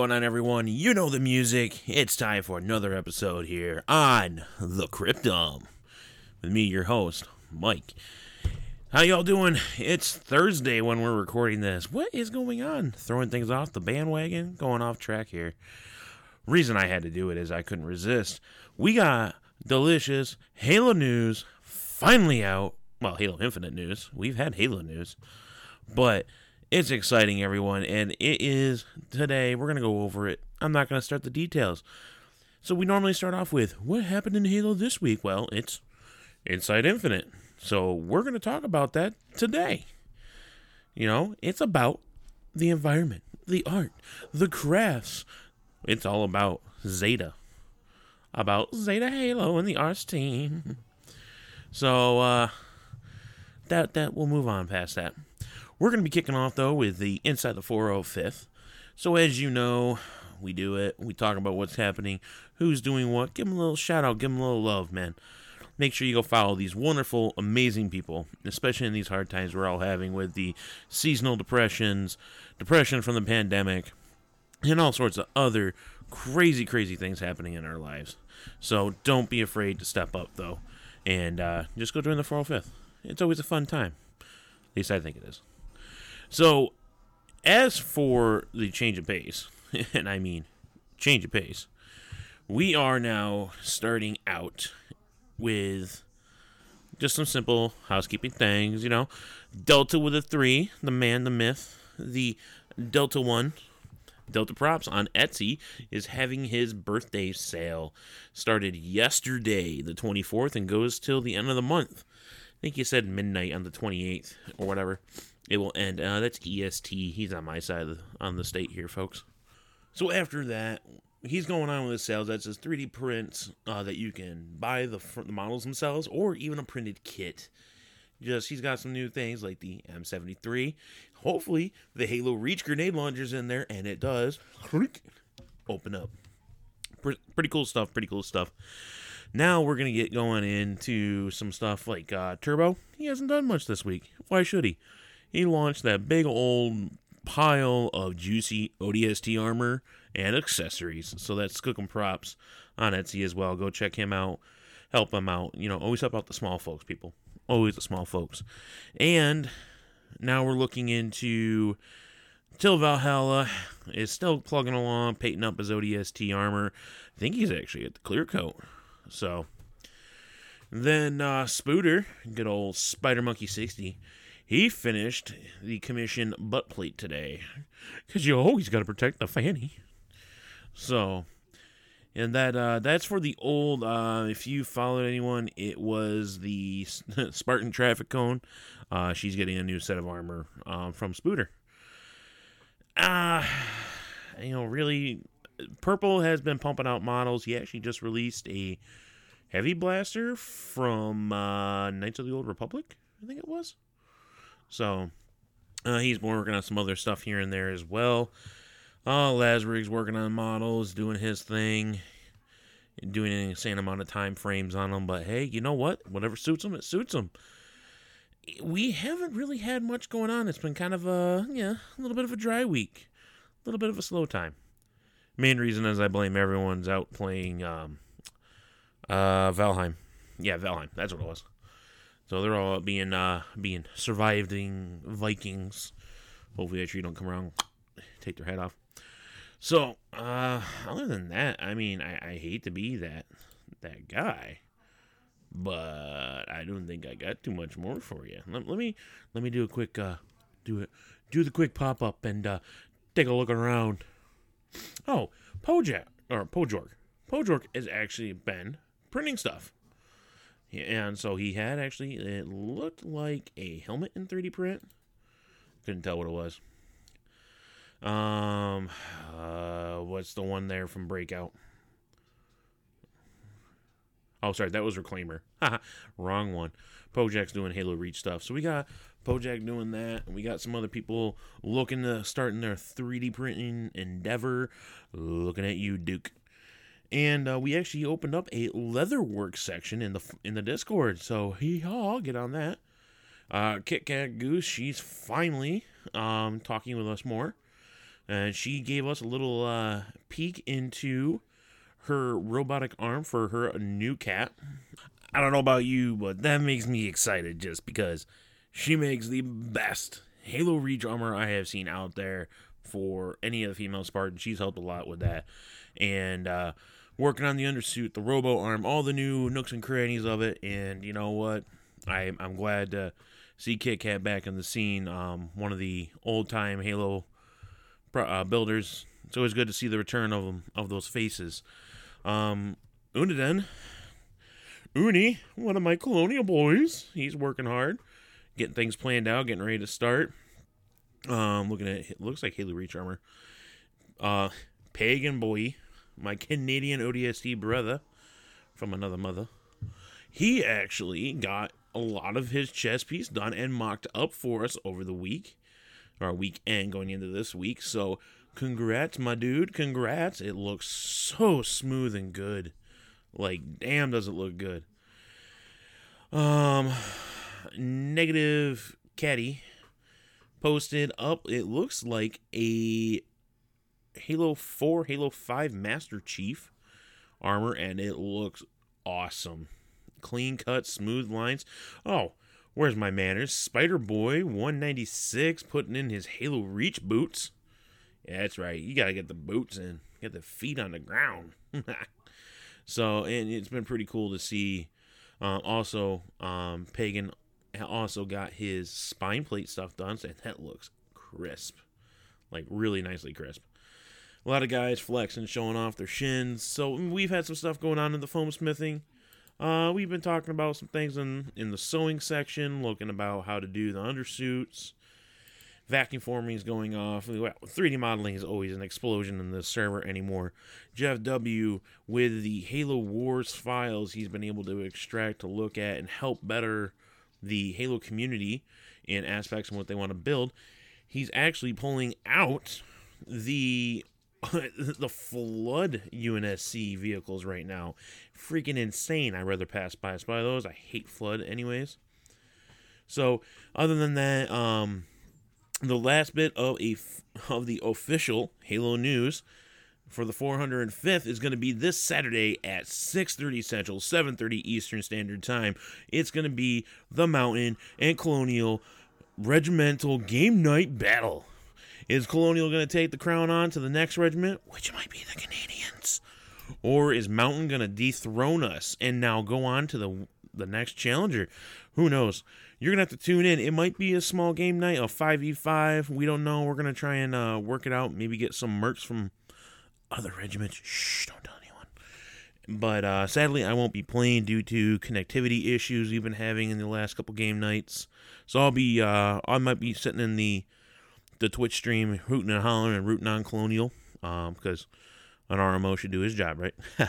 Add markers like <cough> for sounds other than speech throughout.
going on, everyone? You know the music. It's time for another episode here on The Cryptum. With me, your host, Mike. How y'all doing? It's Thursday when we're recording this. What is going on? Throwing things off the bandwagon? Going off track here. Reason I had to do it is I couldn't resist. We got delicious Halo news finally out. Well, Halo Infinite news. We've had Halo news. But it's exciting, everyone, and it is today. We're going to go over it. I'm not going to start the details. So, we normally start off with what happened in Halo this week? Well, it's Inside Infinite. So, we're going to talk about that today. You know, it's about the environment, the art, the crafts. It's all about Zeta. About Zeta Halo and the arts team. So, uh, that, that, we'll move on past that. We're going to be kicking off, though, with the Inside the 405th. So, as you know, we do it. We talk about what's happening, who's doing what. Give them a little shout out, give them a little love, man. Make sure you go follow these wonderful, amazing people, especially in these hard times we're all having with the seasonal depressions, depression from the pandemic, and all sorts of other crazy, crazy things happening in our lives. So, don't be afraid to step up, though, and uh, just go join the 405th. It's always a fun time. At least I think it is. So, as for the change of pace, <laughs> and I mean change of pace, we are now starting out with just some simple housekeeping things, you know. Delta with a three, the man, the myth, the Delta one, Delta Props on Etsy is having his birthday sale. Started yesterday, the 24th, and goes till the end of the month. I think he said midnight on the 28th or whatever it will end. Uh, that's EST. He's on my side the, on the state here, folks. So after that, he's going on with his sales. That's his 3D prints uh, that you can buy the, the models themselves or even a printed kit. Just he's got some new things like the M73. Hopefully, the Halo Reach grenade launcher's in there, and it does open up. Pretty cool stuff. Pretty cool stuff. Now we're gonna get going into some stuff like uh, Turbo. He hasn't done much this week. Why should he? He launched that big old pile of juicy ODST armor and accessories. So that's Cooking Props on Etsy as well. Go check him out. Help him out. You know, always help out the small folks, people. Always the small folks. And now we're looking into Till Valhalla is still plugging along, painting up his ODST armor. I think he's actually at the clear coat. So then uh Spooter, good old Spider Monkey 60 he finished the commission butt plate today. Because you always got to protect the fanny. So, and that uh, that's for the old. Uh, if you followed anyone, it was the <laughs> Spartan traffic cone. Uh, she's getting a new set of armor um, from Spooter. Uh, you know, really, Purple has been pumping out models. He actually just released a heavy blaster from uh, Knights of the Old Republic. I think it was. So uh, he's been working on some other stuff here and there as well. Uh, Lazarig's working on models, doing his thing, doing an insane amount of time frames on them. But hey, you know what? Whatever suits him, it suits him. We haven't really had much going on. It's been kind of a yeah, a little bit of a dry week, a little bit of a slow time. Main reason is I blame everyone's out playing um, uh, Valheim. Yeah, Valheim. That's what it was. So they're all being uh being surviving Vikings. Hopefully that tree don't come around, take their head off. So uh other than that, I mean I, I hate to be that that guy. But I don't think I got too much more for you. Let, let me let me do a quick uh do it do the quick pop up and uh take a look around. Oh, Pojak or Pojork. Pojork has actually been printing stuff. And so he had actually, it looked like a helmet in 3D print. Couldn't tell what it was. Um, uh, what's the one there from Breakout? Oh, sorry, that was Reclaimer. <laughs> Wrong one. Pojak's doing Halo Reach stuff. So we got Pojak doing that. We got some other people looking to starting their 3D printing endeavor. Looking at you, Duke and uh, we actually opened up a leatherwork section in the in the Discord. So hee haw, get on that. Uh, Kit Kat Goose, she's finally um, talking with us more. And she gave us a little uh, peek into her robotic arm for her new cat. I don't know about you, but that makes me excited just because she makes the best Halo Reach armor I have seen out there for any of the female Spartans. She's helped a lot with that. And uh, working on the undersuit, the robo arm, all the new nooks and crannies of it. And you know what? I, I'm glad to see Kit Kat back in the scene. Um, one of the old time Halo uh, builders. It's always good to see the return of them, of those faces. Um, Uniden, Uni, one of my colonial boys, he's working hard, getting things planned out, getting ready to start. Um, looking at it looks like Halo Reach armor. Uh, Pagan boy, my Canadian ODST brother from another mother. He actually got a lot of his chess piece done and mocked up for us over the week, or weekend going into this week. So, congrats, my dude. Congrats. It looks so smooth and good. Like, damn, does it look good. Um, negative caddy posted up. It looks like a Halo 4, Halo 5 Master Chief armor, and it looks awesome. Clean cut, smooth lines. Oh, where's my manners? Spider Boy 196 putting in his Halo Reach boots. Yeah, that's right. You got to get the boots in, get the feet on the ground. <laughs> so, and it's been pretty cool to see. Uh, also, um, Pagan also got his spine plate stuff done, and that looks crisp, like really nicely crisp. A lot of guys flexing, showing off their shins. So we've had some stuff going on in the foam smithing. Uh, we've been talking about some things in in the sewing section, looking about how to do the undersuits. Vacuum forming is going off. 3D modeling is always an explosion in the server anymore. Jeff W. with the Halo Wars files he's been able to extract to look at and help better the Halo community in aspects and what they want to build. He's actually pulling out the <laughs> the flood UNSC vehicles right now. Freaking insane. I'd rather pass by by those. I hate flood anyways. So other than that, um the last bit of a of the official Halo news for the 405th is going to be this Saturday at 6:30 Central, 7:30 Eastern Standard Time. It's going to be the Mountain and Colonial Regimental Game Night Battle. Is Colonial going to take the crown on to the next regiment, which might be the Canadians, or is Mountain going to dethrone us and now go on to the the next challenger? Who knows? You're gonna have to tune in. It might be a small game night, a five v five. We don't know. We're gonna try and uh, work it out. Maybe get some mercs from other regiments. Shh, don't tell anyone. But uh, sadly, I won't be playing due to connectivity issues we've been having in the last couple game nights. So I'll be, uh, I might be sitting in the the Twitch stream, rooting and hollering and rooting on Colonial, um, because an RMO should do his job, right? <laughs>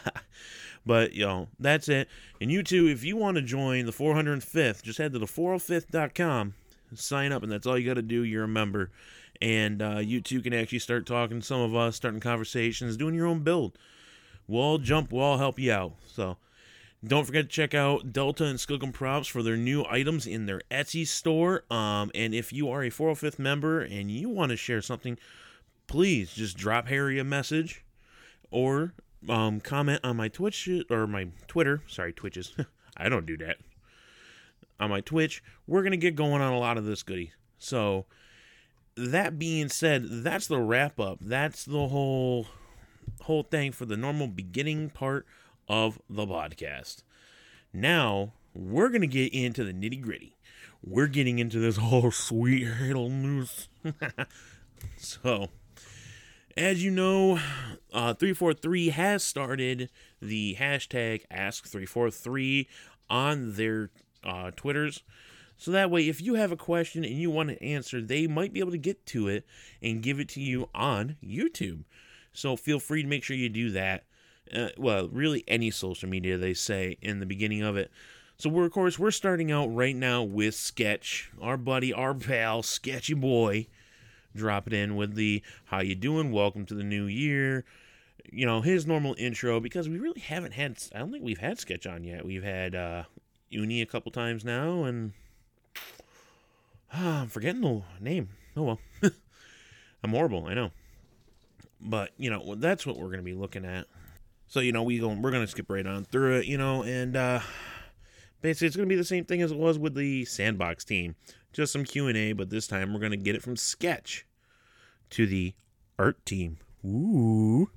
But, you know, that's it. And you too, if you want to join the 405th, just head to the 405th.com, sign up, and that's all you got to do. You're a member. And uh, you too can actually start talking to some of us, starting conversations, doing your own build. We'll all jump, we'll all help you out. So, don't forget to check out Delta and Skilkum Props for their new items in their Etsy store. Um, and if you are a 405th member and you want to share something, please just drop Harry a message or um, comment on my Twitch or my Twitter. Sorry, Twitches. <laughs> I don't do that. On my Twitch, we're gonna get going on a lot of this goodie. So, that being said, that's the wrap up. That's the whole whole thing for the normal beginning part of the podcast. Now we're gonna get into the nitty gritty. We're getting into this <laughs> whole sweet Halo news. <laughs> so as you know, uh, 343 has started the hashtag Ask343 on their uh, Twitters. So that way, if you have a question and you want an answer, they might be able to get to it and give it to you on YouTube. So feel free to make sure you do that. Uh, well, really, any social media, they say in the beginning of it. So we're, of course, we're starting out right now with Sketch, our buddy, our pal, Sketchy Boy drop it in with the how you doing welcome to the new year you know his normal intro because we really haven't had i don't think we've had sketch on yet we've had uh uni a couple times now and <sighs> I'm forgetting the name. Oh well. <laughs> I'm horrible, I know. But, you know, that's what we're going to be looking at. So, you know, we go, we're going to skip right on through it, you know, and uh basically it's going to be the same thing as it was with the sandbox team. Just some Q&A, but this time we're going to get it from sketch to the art team. Ooh.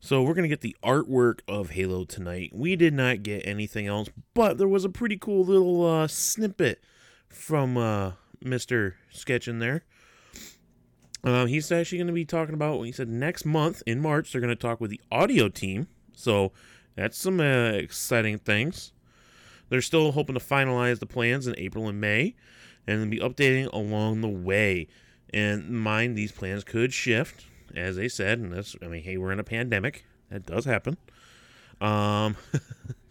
So we're going to get the artwork of Halo tonight. We did not get anything else, but there was a pretty cool little uh, snippet from uh, Mr. Sketch in there. Uh, he's actually going to be talking about, he said next month in March, they're going to talk with the audio team. So that's some uh, exciting things. They're still hoping to finalize the plans in April and May and be updating along the way. And mind, these plans could shift, as they said. And that's, I mean, hey, we're in a pandemic. That does happen. Um, <laughs>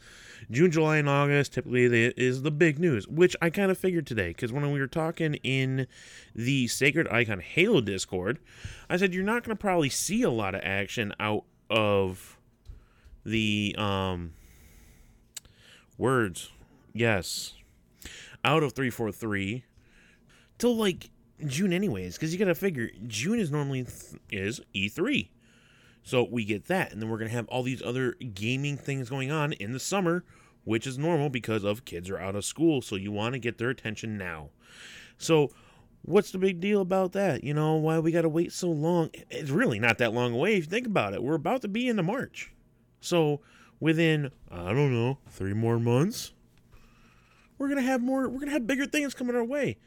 June, July, and August typically is the big news, which I kind of figured today because when we were talking in the Sacred Icon Halo Discord, I said you're not going to probably see a lot of action out of the um, words. Yes, out of 343 till like June anyways because you got to figure June is normally th- is E3. So we get that and then we're going to have all these other gaming things going on in the summer which is normal because of kids are out of school so you want to get their attention now. So what's the big deal about that? You know, why we got to wait so long? It's really not that long away if you think about it. We're about to be into March. So within I don't know, 3 more months, we're going to have more we're going to have bigger things coming our way.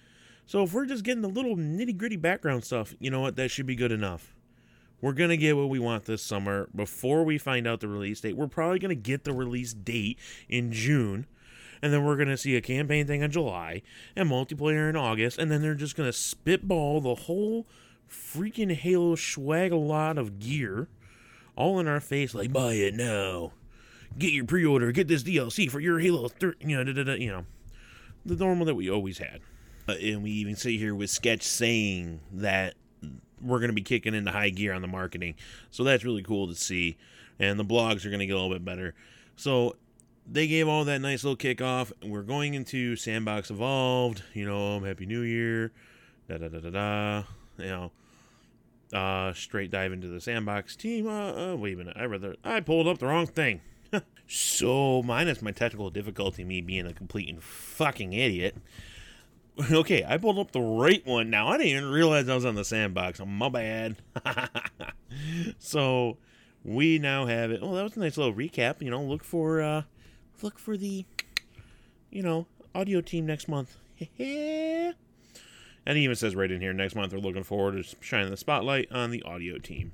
So if we're just getting the little nitty gritty background stuff, you know what? That should be good enough. We're going to get what we want this summer before we find out the release date. We're probably going to get the release date in June. And then we're going to see a campaign thing in July and multiplayer in August. And then they're just going to spitball the whole freaking Halo swag a lot of gear all in our face like, buy it now. Get your pre order. Get this DLC for your Halo 3. You know, da, da, da, you know, the normal that we always had. Uh, and we even sit here with Sketch saying that we're going to be kicking into high gear on the marketing. So that's really cool to see. And the blogs are going to get a little bit better. So they gave all that nice little kickoff. We're going into Sandbox Evolved. You know, Happy New Year. Da da da da da. You know, uh, straight dive into the Sandbox team. Uh, uh, wait a minute. I rather I pulled up the wrong thing. <laughs> so minus my technical difficulty, me being a complete and fucking idiot. <laughs> Okay, I pulled up the right one now. I didn't even realize I was on the sandbox. My bad. <laughs> so we now have it. Oh, that was a nice little recap. You know, look for uh look for the you know, audio team next month. <laughs> and he even says right in here, next month we're looking forward to shining the spotlight on the audio team.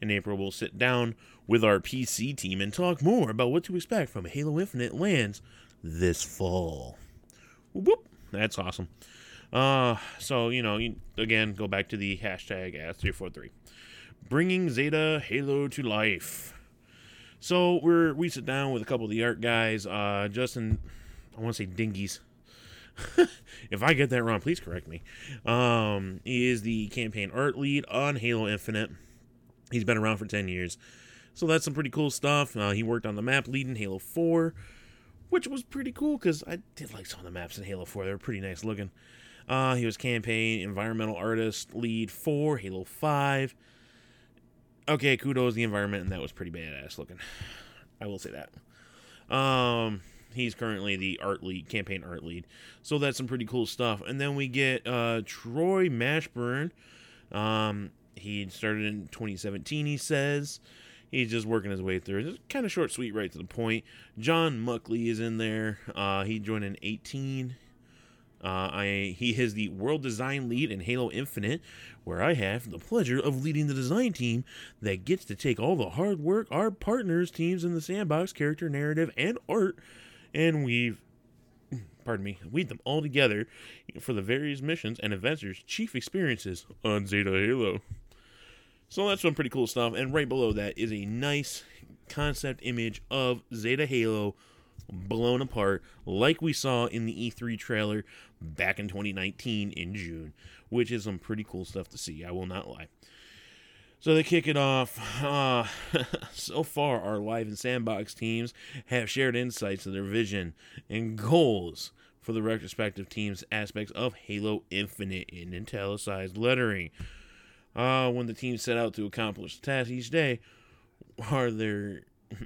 In April, we'll sit down with our PC team and talk more about what to expect from Halo Infinite lands this fall. Whoop. That's awesome. Uh, so, you know, you, again, go back to the hashtag Ask343. Bringing Zeta Halo to life. So we're we sit down with a couple of the art guys. Uh, Justin, I want to say Dingies. <laughs> if I get that wrong, please correct me. Um, he is the campaign art lead on Halo Infinite. He's been around for 10 years. So that's some pretty cool stuff. Uh, he worked on the map lead in Halo 4 which was pretty cool because I did like some of the maps in Halo 4. They were pretty nice looking. Uh, he was campaign environmental artist lead for Halo 5. Okay, kudos the environment, and that was pretty badass looking. I will say that. Um, he's currently the art lead, campaign art lead. So that's some pretty cool stuff. And then we get uh, Troy Mashburn. Um, he started in 2017, he says. He's just working his way through. It's kind of short, sweet, right to the point. John Muckley is in there. Uh, he joined in 18. Uh, I he is the world design lead in Halo Infinite, where I have the pleasure of leading the design team that gets to take all the hard work our partners teams in the sandbox, character narrative, and art, and we've <clears throat> pardon me, weave them all together for the various missions and adventures chief experiences on Zeta Halo. So that's some pretty cool stuff. And right below that is a nice concept image of Zeta Halo blown apart, like we saw in the E3 trailer back in 2019 in June, which is some pretty cool stuff to see. I will not lie. So they kick it off. Uh, <laughs> so far, our live and sandbox teams have shared insights of their vision and goals for the respective teams' aspects of Halo Infinite in italicized lettering. Uh, when the team set out to accomplish the task each day, are there <laughs>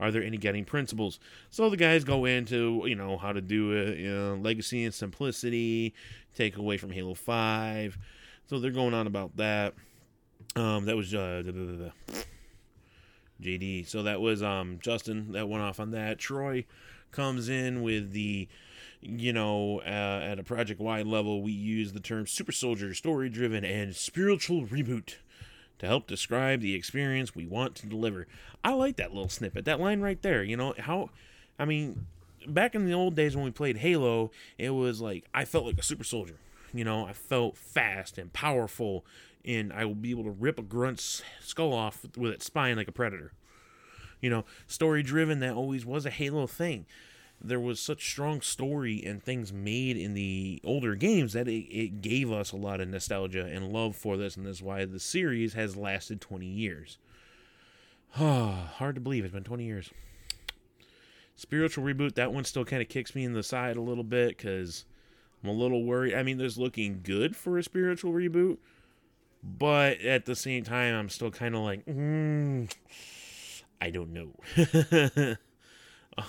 are there any guiding principles? So the guys go into you know how to do it, you know, legacy and simplicity, take away from Halo Five. So they're going on about that. Um, that was uh, JD. So that was um Justin that went off on that. Troy comes in with the you know, uh, at a project wide level, we use the term super soldier, story driven, and spiritual reboot to help describe the experience we want to deliver. I like that little snippet, that line right there. You know, how, I mean, back in the old days when we played Halo, it was like I felt like a super soldier. You know, I felt fast and powerful, and I will be able to rip a grunt's skull off with its spine like a predator. You know, story driven, that always was a Halo thing there was such strong story and things made in the older games that it, it gave us a lot of nostalgia and love for this, and that's why the series has lasted 20 years. <sighs> Hard to believe it's been 20 years. Spiritual reboot, that one still kind of kicks me in the side a little bit because I'm a little worried. I mean, there's looking good for a spiritual reboot, but at the same time, I'm still kind of like, mm, I don't know.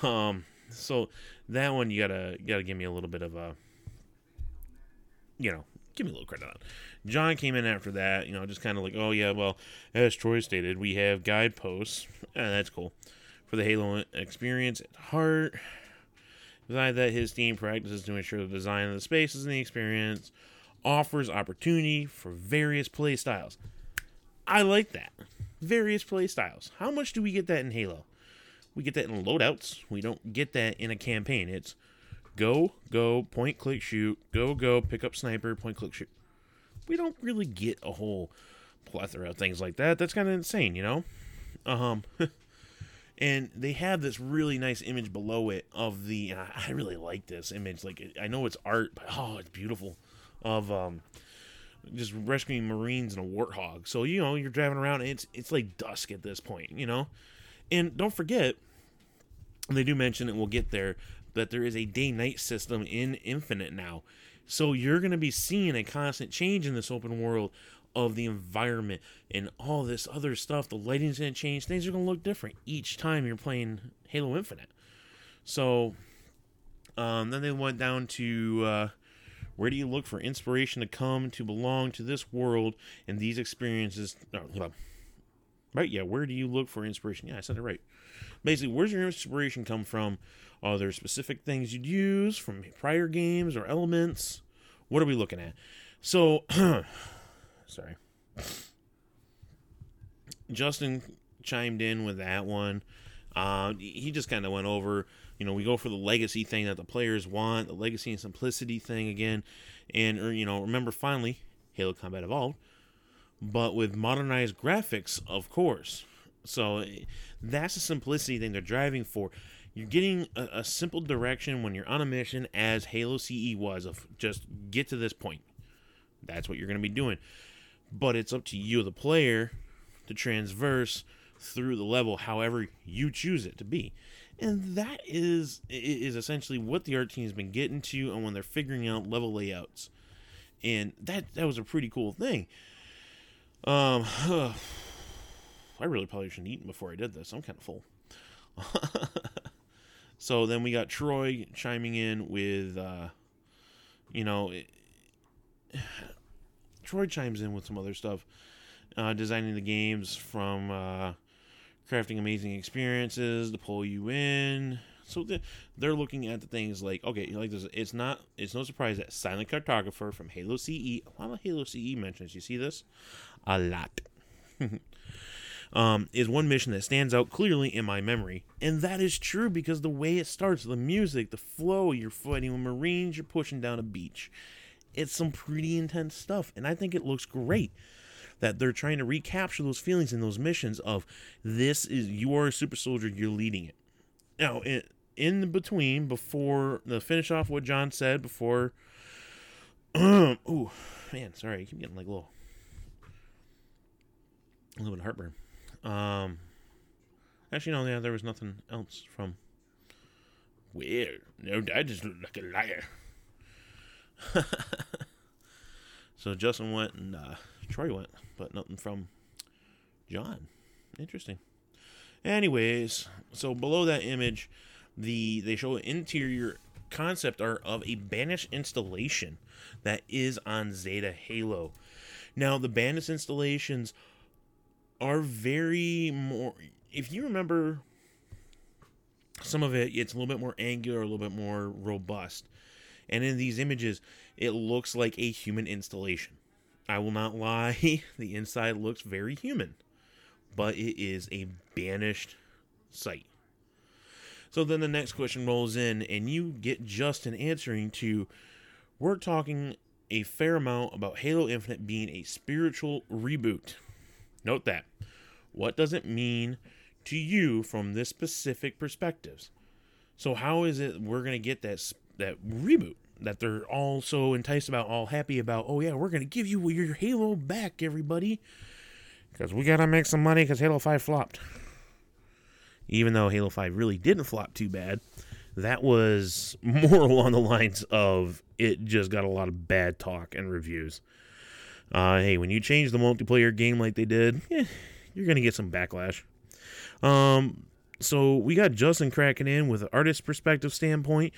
<laughs> um, so that one you gotta you gotta give me a little bit of a you know give me a little credit on. John came in after that, you know, just kind of like, oh yeah, well, as Troy stated, we have guideposts, and that's cool for the Halo experience at heart. Besides that, his team practices to ensure the design of the spaces and the experience offers opportunity for various play styles. I like that. Various play styles. How much do we get that in Halo? We get that in loadouts. We don't get that in a campaign. It's go, go, point, click, shoot, go, go, pick up sniper, point, click, shoot. We don't really get a whole plethora of things like that. That's kind of insane, you know? Um, <laughs> and they have this really nice image below it of the. I really like this image. Like I know it's art, but oh, it's beautiful. Of um, just rescuing Marines and a warthog. So you know you're driving around. It's it's like dusk at this point, you know. And don't forget, they do mention, and we'll get there, that there is a day night system in Infinite now. So you're going to be seeing a constant change in this open world of the environment and all this other stuff. The lighting's going to change. Things are going to look different each time you're playing Halo Infinite. So um, then they went down to uh, where do you look for inspiration to come to belong to this world and these experiences? Oh, right? Yeah, where do you look for inspiration? Yeah, I said it right basically, where's your inspiration come from? Are there specific things you'd use from prior games or elements? What are we looking at? So, <clears throat> sorry. Justin chimed in with that one. Uh, he just kind of went over, you know, we go for the legacy thing that the players want, the legacy and simplicity thing again. And, or, you know, remember finally, Halo Combat Evolved, but with modernized graphics, of course. So that's the simplicity thing they're driving for. You're getting a, a, simple direction when you're on a mission, as Halo CE was, of just get to this point. That's what you're going to be doing. But it's up to you, the player, to transverse through the level however you choose it to be. And that is is essentially what the art team has been getting to and when they're figuring out level layouts. And that that was a pretty cool thing. Um <sighs> I really probably shouldn't eaten before I did this. I'm kind of full. <laughs> so then we got Troy chiming in with, uh, you know, it, <sighs> Troy chimes in with some other stuff, uh, designing the games from uh, crafting amazing experiences to pull you in. So they're looking at the things like okay, like this. It's not. It's no surprise that Silent Cartographer from Halo CE. A lot of Halo CE mentions. You see this a lot. <laughs> um, is one mission that stands out clearly in my memory. And that is true because the way it starts, the music, the flow, you're fighting with Marines, you're pushing down a beach. It's some pretty intense stuff. And I think it looks great that they're trying to recapture those feelings in those missions of this is you are a super soldier, you're leading it. Now, in, in between, before the finish off what John said, before. <clears throat> ooh, man, sorry, I keep getting like a little, a little bit of heartburn. Um, actually, no, yeah, there was nothing else from Well, no, I just look like a liar. <laughs> so Justin went and uh, Troy went, but nothing from John. Interesting. Anyways, so below that image, the they show interior concept art of a banished installation that is on Zeta Halo. Now the banished installations are very more if you remember some of it it's a little bit more angular, a little bit more robust. And in these images, it looks like a human installation. I will not lie, <laughs> the inside looks very human, but it is a banished site. So then the next question rolls in, and you get Justin answering to we're talking a fair amount about Halo Infinite being a spiritual reboot. Note that. What does it mean to you from this specific perspectives? So how is it we're going to get that that reboot that they're all so enticed about, all happy about? Oh yeah, we're going to give you your Halo back, everybody, because we got to make some money because Halo Five flopped even though Halo 5 really didn't flop too bad, that was <laughs> more along the lines of it just got a lot of bad talk and reviews. Uh, hey, when you change the multiplayer game like they did, <laughs> eh, you're going to get some backlash. Um, so we got Justin cracking in with an artist perspective standpoint,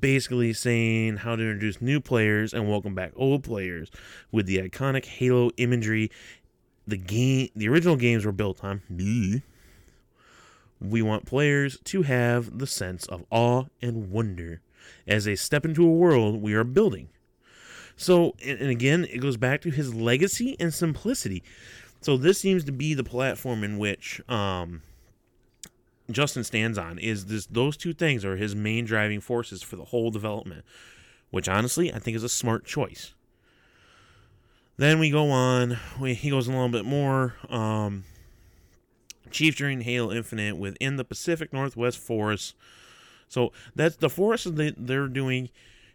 basically saying how to introduce new players and welcome back old players with the iconic Halo imagery. The game, the original games were built on we want players to have the sense of awe and wonder as they step into a world we are building. So, and again, it goes back to his legacy and simplicity. So, this seems to be the platform in which um, Justin stands on. Is this those two things are his main driving forces for the whole development, which honestly I think is a smart choice. Then we go on. He goes a little bit more. Um, Chief during Halo Infinite within the Pacific Northwest Forest. So that's the forest that they're doing.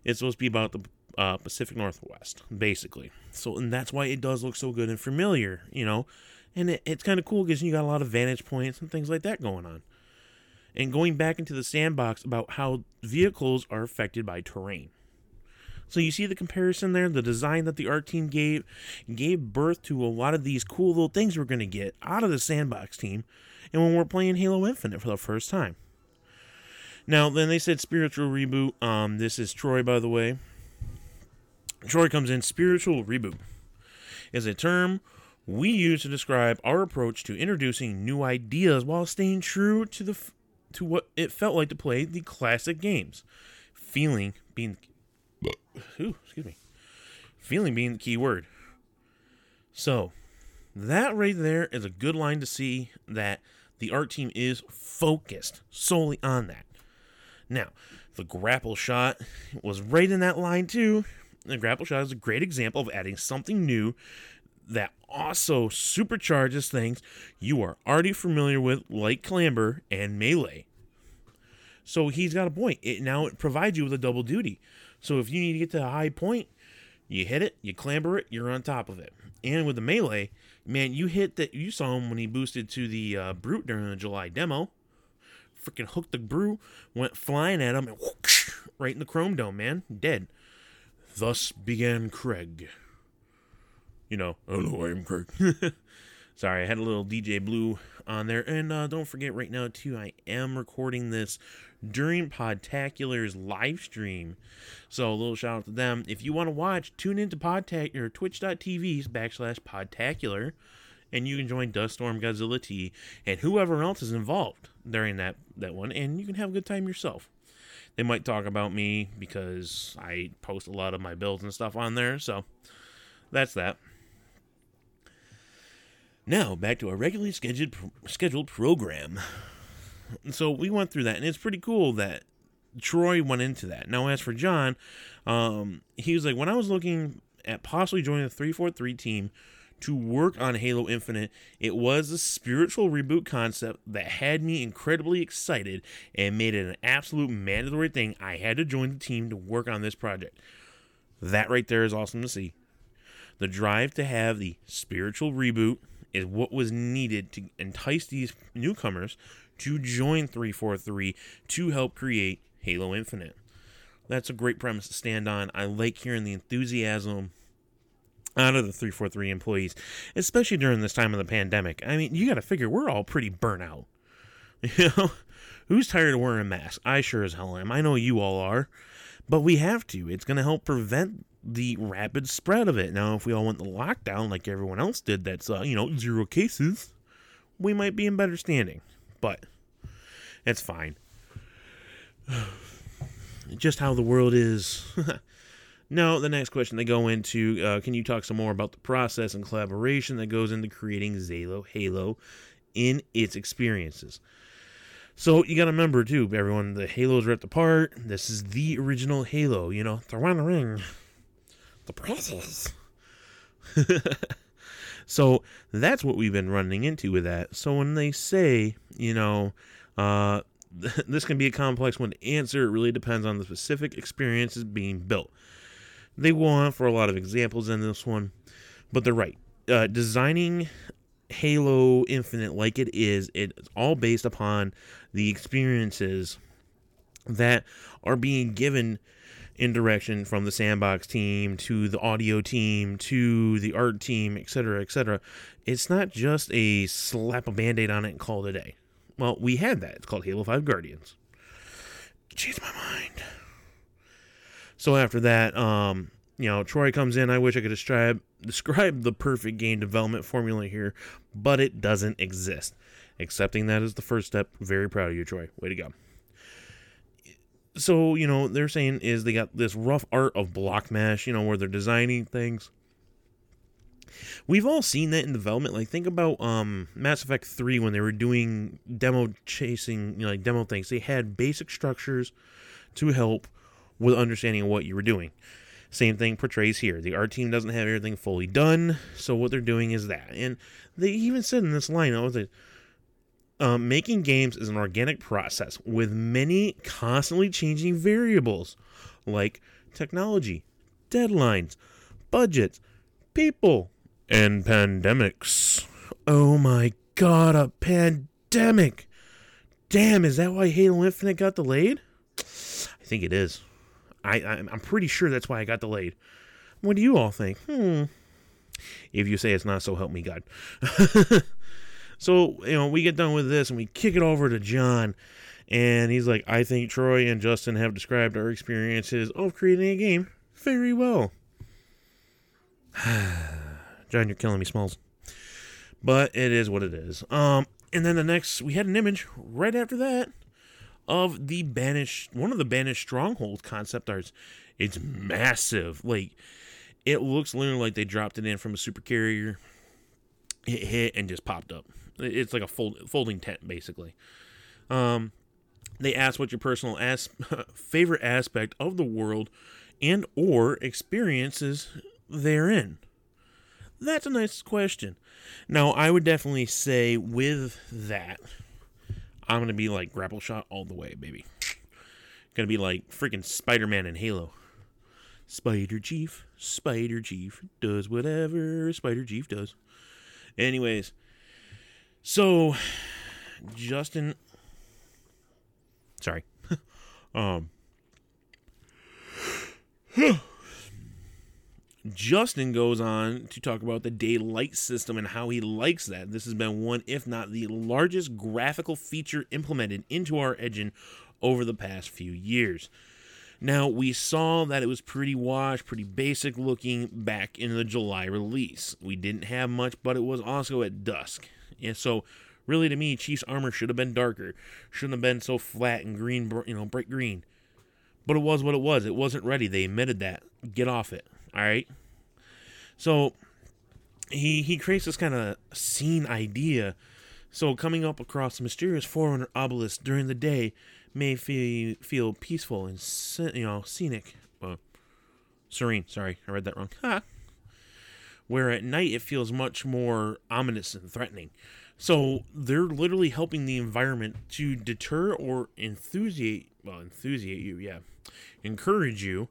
It's supposed to be about the uh, Pacific Northwest, basically. So and that's why it does look so good and familiar, you know. And it, it's kind of cool because you got a lot of vantage points and things like that going on. And going back into the sandbox about how vehicles are affected by terrain. So you see the comparison there, the design that the art team gave gave birth to a lot of these cool little things we're going to get out of the sandbox team and when we're playing Halo Infinite for the first time. Now, then they said spiritual reboot. Um, this is Troy, by the way. Troy comes in. Spiritual reboot is a term we use to describe our approach to introducing new ideas while staying true to the to what it felt like to play the classic games. Feeling being Ooh, excuse me. Feeling being the key word. So, that right there is a good line to see that the art team is focused solely on that. Now, the grapple shot was right in that line too. The grapple shot is a great example of adding something new that also supercharges things you are already familiar with, like clamber and melee. So he's got a point. It now it provides you with a double duty. So if you need to get to a high point, you hit it, you clamber it, you're on top of it. And with the melee, man, you hit that. You saw him when he boosted to the uh, brute during the July demo. Freaking hooked the brew, went flying at him, and whoosh, right in the chrome dome, man, dead. Thus began Craig. You know, hello, I'm Craig. <laughs> Sorry, I had a little DJ Blue on there. And uh, don't forget, right now, too, I am recording this during Podtacular's live stream. So a little shout out to them. If you want to watch, tune into Podtac or twitch.tv backslash Podtacular. And you can join Duststorm Godzilla T and whoever else is involved during that, that one. And you can have a good time yourself. They might talk about me because I post a lot of my builds and stuff on there. So that's that. Now back to our regularly scheduled scheduled program. So we went through that, and it's pretty cool that Troy went into that. Now, as for John, um, he was like, when I was looking at possibly joining the 343 team to work on Halo Infinite, it was a spiritual reboot concept that had me incredibly excited and made it an absolute mandatory thing. I had to join the team to work on this project. That right there is awesome to see. The drive to have the spiritual reboot is what was needed to entice these newcomers to join 343 to help create Halo Infinite. That's a great premise to stand on. I like hearing the enthusiasm out of the 343 employees, especially during this time of the pandemic. I mean, you got to figure we're all pretty burnt out. <laughs> You know, who's tired of wearing a mask? I sure as hell am. I know you all are, but we have to. It's going to help prevent the rapid spread of it. Now, if we all went the lockdown like everyone else did, that's uh, you know zero cases, we might be in better standing. But it's fine. <sighs> Just how the world is. <laughs> Now, the next question they go into uh, can you talk some more about the process and collaboration that goes into creating Zeta Halo in its experiences? So, you got to remember, too, everyone, the Halos ripped apart. This is the original Halo, you know, the ring. The process. <laughs> so, that's what we've been running into with that. So, when they say, you know, uh, <laughs> this can be a complex one to answer. It really depends on the specific experiences being built. They on for a lot of examples in this one, but they're right. Uh, designing Halo Infinite like it is, it's all based upon the experiences that are being given in direction from the sandbox team to the audio team to the art team, etc., etc. It's not just a slap a band aid on it and call it a day. Well, we had that. It's called Halo 5 Guardians. Changed my mind. So after that, um, you know, Troy comes in. I wish I could describe describe the perfect game development formula here, but it doesn't exist. Accepting that is the first step. Very proud of you, Troy. Way to go. So, you know, they're saying is they got this rough art of block mesh, you know, where they're designing things. We've all seen that in development. Like think about um Mass Effect 3 when they were doing demo chasing, you know, like demo things. They had basic structures to help with understanding what you were doing. Same thing portrays here. The art team doesn't have everything fully done, so what they're doing is that. And they even said in this line, oh, that um, making games is an organic process with many constantly changing variables like technology, deadlines, budgets, people, and pandemics. Oh my god, a pandemic! Damn, is that why Halo Infinite got delayed? I think it is. I, I'm pretty sure that's why I got delayed. What do you all think? Hmm. If you say it's not, so help me God. <laughs> so, you know, we get done with this and we kick it over to John. And he's like, I think Troy and Justin have described our experiences of creating a game very well. <sighs> John, you're killing me, Smalls. But it is what it is. Um, and then the next, we had an image right after that of the banished one of the banished stronghold concept arts. It's massive. Like it looks literally like they dropped it in from a super carrier. It hit and just popped up. It's like a fold, folding tent basically. Um, they ask what your personal as- <laughs> favorite aspect of the world and or experiences therein. That's a nice question. Now, I would definitely say with that, I'm gonna be like grapple shot all the way, baby. Gonna be like freaking Spider Man in Halo. Spider Chief, Spider Chief does whatever Spider Chief does. Anyways, so Justin, sorry, <laughs> um, <sighs> Justin goes on to talk about the daylight system and how he likes that. This has been one, if not the largest graphical feature implemented into our engine over the past few years. Now, we saw that it was pretty washed, pretty basic looking back in the July release. We didn't have much, but it was also at dusk. And so, really, to me, Chief's armor should have been darker, shouldn't have been so flat and green, you know, bright green. But it was what it was. It wasn't ready. They admitted that. Get off it. All right. So he he creates this kind of scene idea. So coming up across the mysterious forerunner obelisk during the day may feel feel peaceful and you know scenic, serene. Sorry, I read that wrong. <laughs> Where at night it feels much more ominous and threatening. So they're literally helping the environment to deter or enthusiate, well, enthusiate you, yeah, encourage you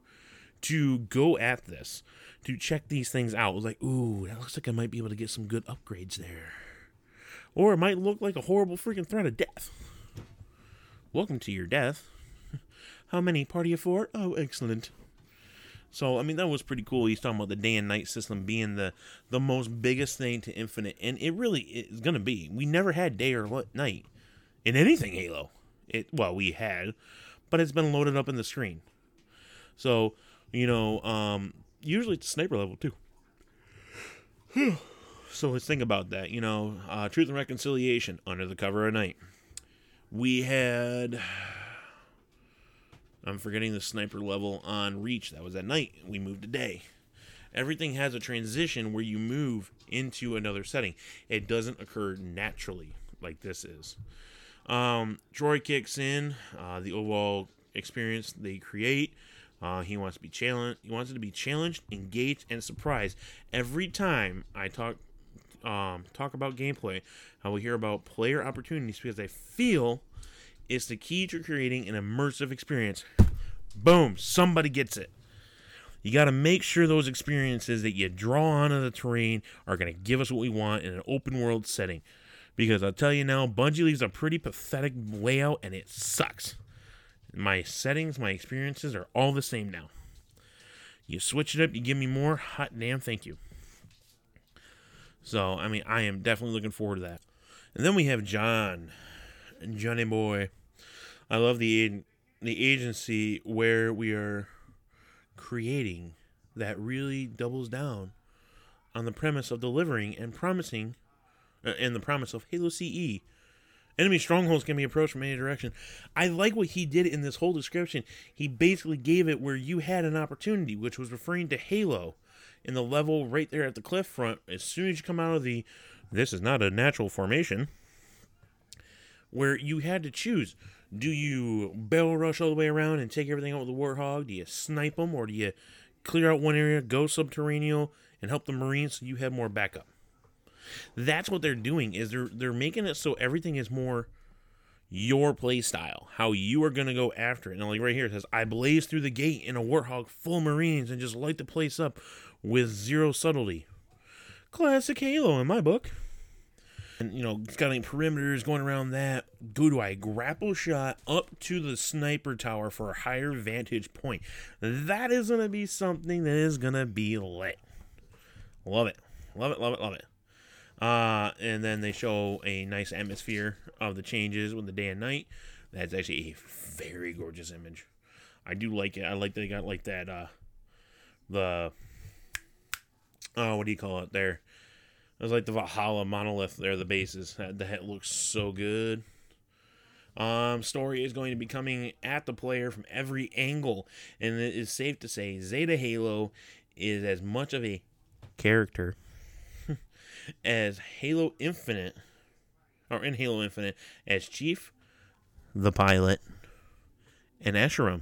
to go at this, to check these things out. Like, ooh, that looks like I might be able to get some good upgrades there. Or it might look like a horrible freaking threat of death. Welcome to your death. <laughs> How many? Party of four? Oh, excellent. So I mean that was pretty cool. He's talking about the day and night system being the the most biggest thing to Infinite, and it really is gonna be. We never had day or night in anything Halo. It well we had, but it's been loaded up in the screen. So you know, um, usually it's sniper level too. <sighs> so let's think about that. You know, uh, truth and reconciliation under the cover of night. We had I'm forgetting the sniper level on Reach. That was at night. We moved to day. Everything has a transition where you move into another setting. It doesn't occur naturally like this is. Um, Troy kicks in. Uh, the overall experience they create. Uh, he wants to be challenged. He wants it to be challenged, engaged, and surprised every time I talk um, talk about gameplay. I will hear about player opportunities because I feel it's the key to creating an immersive experience. Boom, somebody gets it. You got to make sure those experiences that you draw onto the terrain are going to give us what we want in an open world setting. Because I'll tell you now, Bungie leaves a pretty pathetic layout and it sucks. My settings, my experiences are all the same now. You switch it up, you give me more, hot damn, thank you. So, I mean, I am definitely looking forward to that. And then we have John. Johnny Boy. I love the the agency where we are creating that really doubles down on the premise of delivering and promising uh, and the promise of Halo CE. Enemy strongholds can be approached from any direction. I like what he did in this whole description. He basically gave it where you had an opportunity, which was referring to Halo in the level right there at the cliff front. As soon as you come out of the, this is not a natural formation where you had to choose. Do you barrel rush all the way around and take everything out with the warthog? Do you snipe them or do you clear out one area go subterranean and help the marines so you have more backup? That's what they're doing is they're they're making it so everything is more your play style how you are going to go after it. And like right here it says i blaze through the gate in a warthog full marines and just light the place up with zero subtlety. Classic halo in my book and you know scouting perimeters going around that. Go to a grapple shot up to the sniper tower for a higher vantage point. That is going to be something that is going to be lit. Love it. Love it love it love it. Uh, and then they show a nice atmosphere of the changes with the day and night. That's actually a very gorgeous image. I do like it. I like they got like that uh the oh what do you call it there it was like the Valhalla monolith there, the bases. That, that looks so good. Um, story is going to be coming at the player from every angle, and it is safe to say Zeta Halo is as much of a character <laughs> as Halo Infinite, or in Halo Infinite, as Chief, the pilot, and Escharum.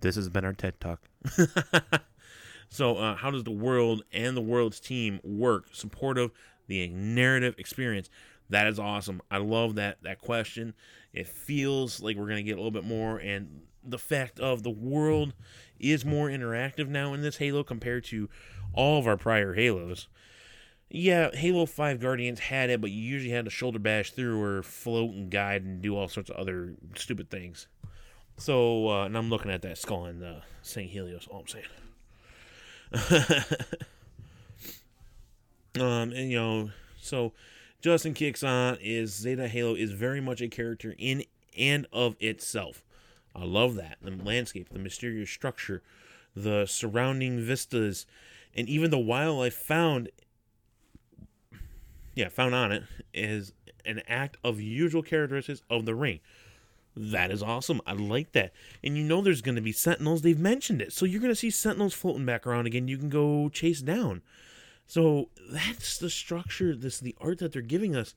This has been our TED Talk. <laughs> So, uh, how does the world and the world's team work? Supportive, the narrative experience. That is awesome. I love that that question. It feels like we're gonna get a little bit more, and the fact of the world is more interactive now in this Halo compared to all of our prior Halos. Yeah, Halo 5 Guardians had it, but you usually had to shoulder bash through or float and guide and do all sorts of other stupid things. So, uh, and I'm looking at that skull and uh, saying Helios, all I'm saying. <laughs> um, and you know, so Justin kicks on is Zeta Halo is very much a character in and of itself. I love that the landscape, the mysterious structure, the surrounding vistas, and even the wildlife found. Yeah, found on it is an act of usual characteristics of the ring. That is awesome. I like that. And you know there's going to be sentinels. They've mentioned it. So you're going to see sentinels floating back around again. You can go chase down. So that's the structure, this the art that they're giving us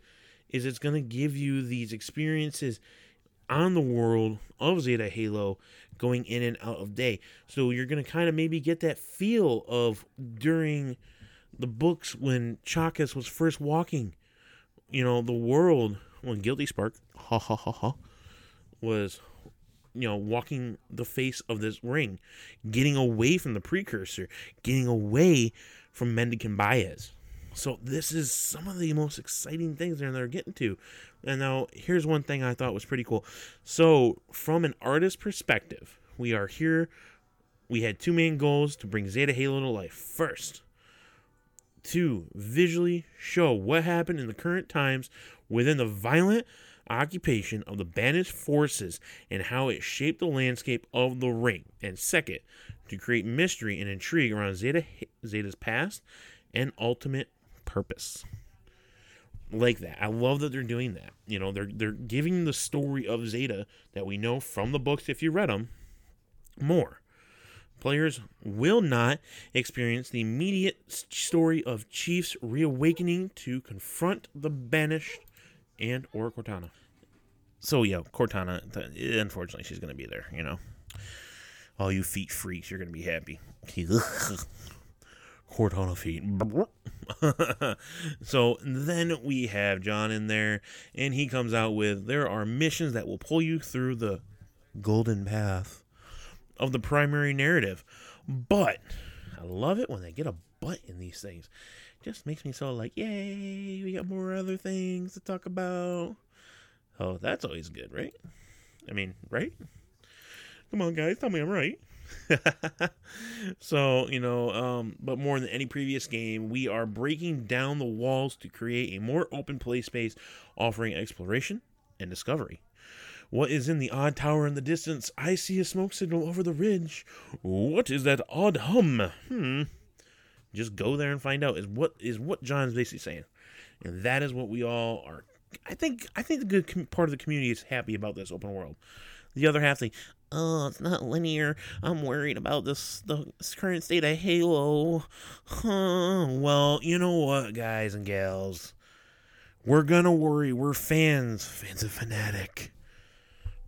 is it's going to give you these experiences on the world of Zeta Halo going in and out of day. So you're going to kind of maybe get that feel of during the books when Chakas was first walking, you know, the world when Guilty Spark, ha ha ha ha was you know walking the face of this ring getting away from the precursor getting away from mendicant Bias So this is some of the most exciting things they're, they're getting to. And now here's one thing I thought was pretty cool. So from an artist perspective, we are here. We had two main goals to bring Zeta Halo to life. First, to visually show what happened in the current times within the violent occupation of the banished forces and how it shaped the landscape of the ring. And second, to create mystery and intrigue around Zeta Zeta's past and ultimate purpose. Like that. I love that they're doing that. You know, they're they're giving the story of Zeta that we know from the books if you read them more. Players will not experience the immediate story of Chief's reawakening to confront the banished and or Cortana. So yeah, Cortana. Unfortunately, she's gonna be there. You know, all you feet freaks, you're gonna be happy. <laughs> Cortana feet. <laughs> so then we have John in there, and he comes out with there are missions that will pull you through the golden path of the primary narrative. But I love it when they get a but in these things. Just makes me so like, yay, we got more other things to talk about. Oh, that's always good, right? I mean, right? Come on, guys, tell me I'm right. <laughs> so, you know, um, but more than any previous game, we are breaking down the walls to create a more open play space offering exploration and discovery. What is in the odd tower in the distance? I see a smoke signal over the ridge. What is that odd hum? Hmm. Just go there and find out. Is what is what John's basically saying, and that is what we all are. I think I think the good com- part of the community is happy about this open world. The other half think, oh, it's not linear. I'm worried about this the current state of Halo. Huh. Well, you know what, guys and gals, we're gonna worry. We're fans, fans of Fanatic.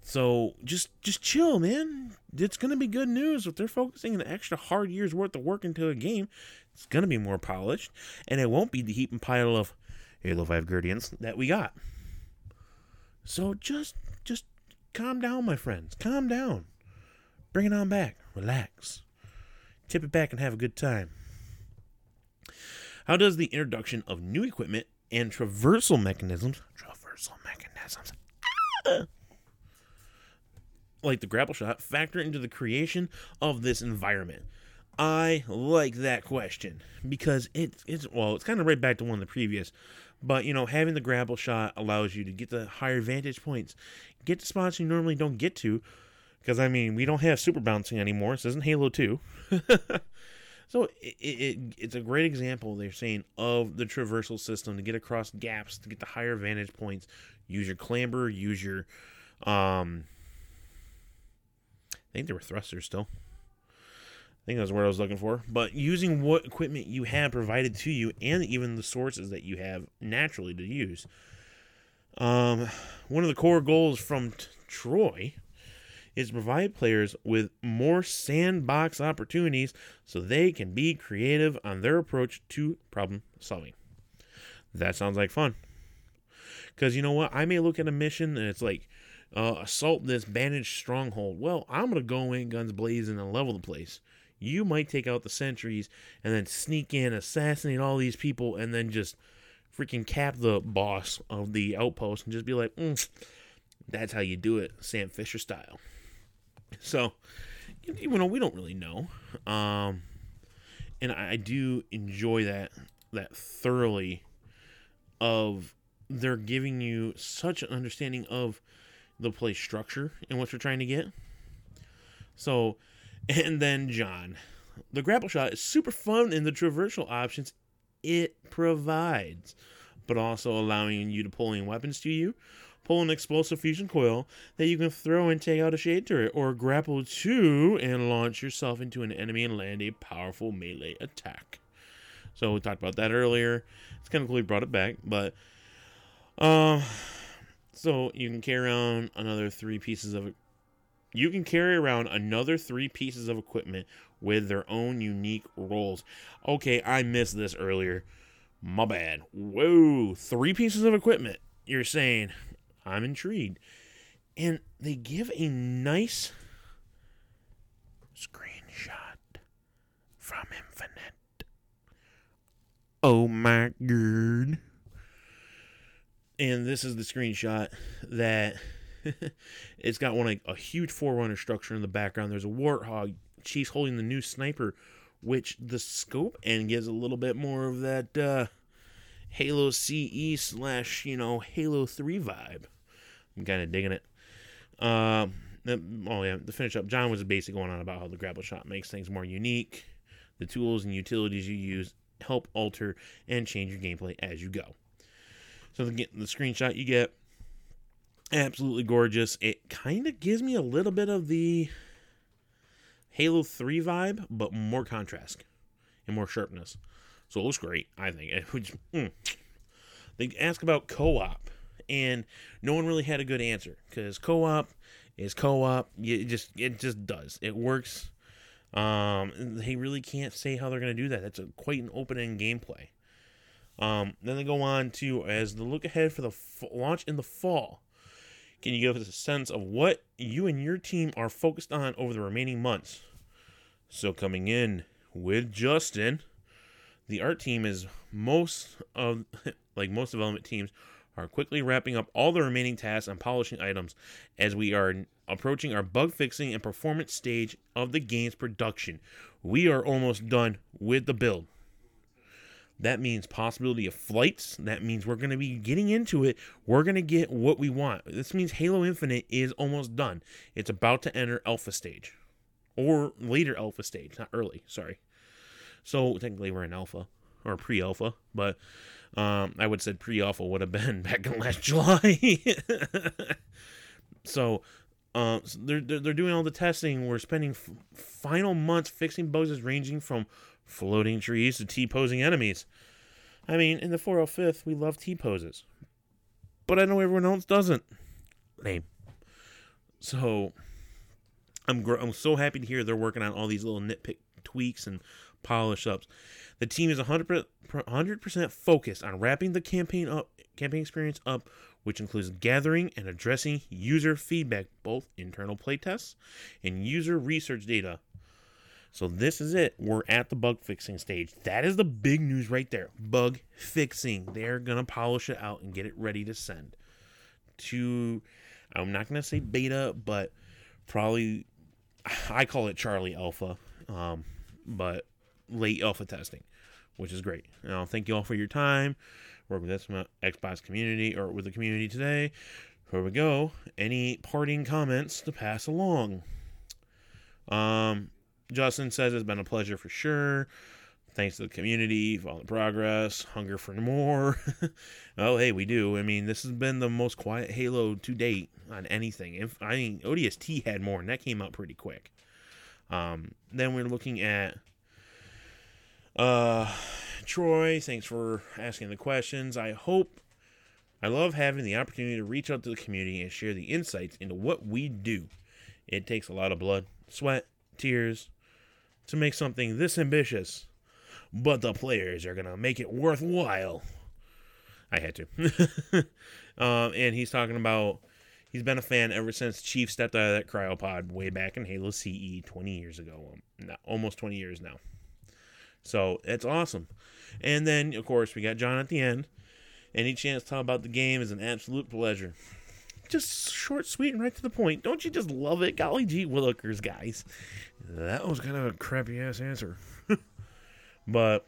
So just just chill, man. It's gonna be good news if they're focusing an extra hard year's worth of work into a game. It's gonna be more polished, and it won't be the heap and pile of Halo Five Guardians that we got. So just just calm down, my friends. Calm down. Bring it on back. Relax. Tip it back and have a good time. How does the introduction of new equipment and traversal mechanisms traversal mechanisms <coughs> like the grapple shot factor into the creation of this environment? I like that question because it's it's well, it's kind of right back to one of the previous, but you know, having the grapple shot allows you to get the higher vantage points, get to spots you normally don't get to, because I mean, we don't have super bouncing anymore. This isn't Halo Two, <laughs> so it, it it's a great example they're saying of the traversal system to get across gaps to get the higher vantage points. Use your clamber, use your um I think there were thrusters still. I think that's what I was looking for. But using what equipment you have provided to you and even the sources that you have naturally to use. Um, one of the core goals from t- Troy is to provide players with more sandbox opportunities so they can be creative on their approach to problem solving. That sounds like fun. Because you know what? I may look at a mission and it's like, uh, assault this banished stronghold. Well, I'm going to go in guns blazing and level the place. You might take out the sentries and then sneak in, assassinate all these people, and then just freaking cap the boss of the outpost and just be like, mm, that's how you do it, Sam Fisher style. So, you know, we don't really know. Um, and I do enjoy that that thoroughly of they're giving you such an understanding of the play structure and what you're trying to get. So, and then John. The grapple shot is super fun in the traversal options it provides, but also allowing you to pull in weapons to you, pull an explosive fusion coil that you can throw and take out a shade turret, or grapple to and launch yourself into an enemy and land a powerful melee attack. So we talked about that earlier. It's kind of cool we brought it back, but um, so you can carry around another three pieces of you can carry around another three pieces of equipment with their own unique roles. Okay, I missed this earlier. My bad. Whoa, three pieces of equipment. You're saying I'm intrigued. And they give a nice screenshot from Infinite Oh my god. And this is the screenshot that <laughs> it's got one like a huge forerunner structure in the background. There's a warthog. She's holding the new sniper, which the scope and gives a little bit more of that uh, Halo CE slash you know Halo Three vibe. I'm kind of digging it. Um, oh yeah, to finish up, John was basically going on about how the grapple shot makes things more unique. The tools and utilities you use help alter and change your gameplay as you go. So the, the screenshot you get, absolutely gorgeous. It kind of gives me a little bit of the Halo 3 vibe, but more contrast and more sharpness. So it looks great, I think. <laughs> mm. They ask about co-op, and no one really had a good answer because co-op is co-op. It just it just does. It works. Um, they really can't say how they're going to do that. That's a, quite an open-end gameplay. Um, then they go on to as the look ahead for the f- launch in the fall. Can you give us a sense of what you and your team are focused on over the remaining months? So coming in with Justin, the art team is most of <laughs> like most development teams are quickly wrapping up all the remaining tasks and polishing items as we are approaching our bug fixing and performance stage of the game's production. We are almost done with the build. That means possibility of flights. That means we're going to be getting into it. We're going to get what we want. This means Halo Infinite is almost done. It's about to enter alpha stage or later alpha stage, not early, sorry. So technically we're in alpha or pre-alpha, but um, I would have said pre-alpha would have been <laughs> back in last July. <laughs> so, uh, so they're, they're, doing all the testing. We're spending f- final months fixing bugs ranging from floating trees to T-posing enemies. I mean, in the 405th, we love T-poses. But I know everyone else doesn't. Lame. So, I'm gr- I'm so happy to hear they're working on all these little nitpick tweaks and polish ups. The team is 100% 100% focused on wrapping the campaign up campaign experience up, which includes gathering and addressing user feedback, both internal playtests and user research data. So this is it. We're at the bug fixing stage. That is the big news right there. Bug fixing. They're gonna polish it out and get it ready to send to. I'm not gonna say beta, but probably I call it Charlie Alpha, um, but late alpha testing, which is great. Now, thank you all for your time. Work with this Xbox community or with the community today. Here we go. Any parting comments to pass along? Um, Justin says it's been a pleasure for sure. Thanks to the community for all the progress. Hunger for more. <laughs> oh, hey, we do. I mean, this has been the most quiet Halo to date on anything. If I mean, ODST had more, and that came out pretty quick. Um, then we're looking at uh, Troy. Thanks for asking the questions. I hope. I love having the opportunity to reach out to the community and share the insights into what we do. It takes a lot of blood, sweat, tears to make something this ambitious, but the players are going to make it worthwhile. I had to. <laughs> um, and he's talking about he's been a fan ever since Chief stepped out of that cryopod way back in Halo CE 20 years ago. Um, almost 20 years now. So it's awesome. And then, of course, we got John at the end. Any chance to talk about the game is an absolute pleasure. Just short, sweet, and right to the point. Don't you just love it? Golly gee willikers, guys. That was kind of a crappy ass answer. <laughs> but,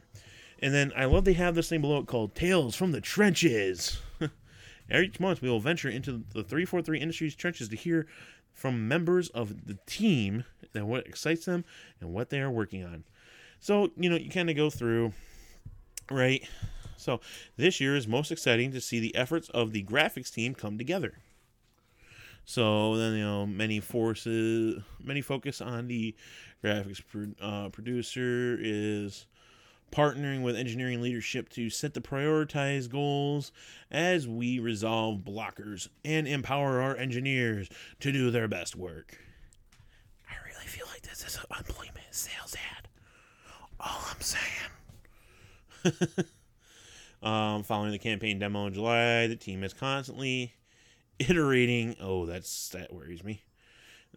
and then I love they have this thing below it called Tales from the Trenches. <laughs> Each month, we will venture into the 343 Industries trenches to hear from members of the team and what excites them and what they are working on. So, you know, you kind of go through, right? So, this year is most exciting to see the efforts of the graphics team come together. So then you know many forces, many focus on the graphics pro- uh, producer is partnering with engineering leadership to set the prioritized goals as we resolve blockers and empower our engineers to do their best work. I really feel like this is an employment sales ad. All I'm saying. <laughs> um, following the campaign demo in July, the team is constantly iterating. Oh, that's that worries me.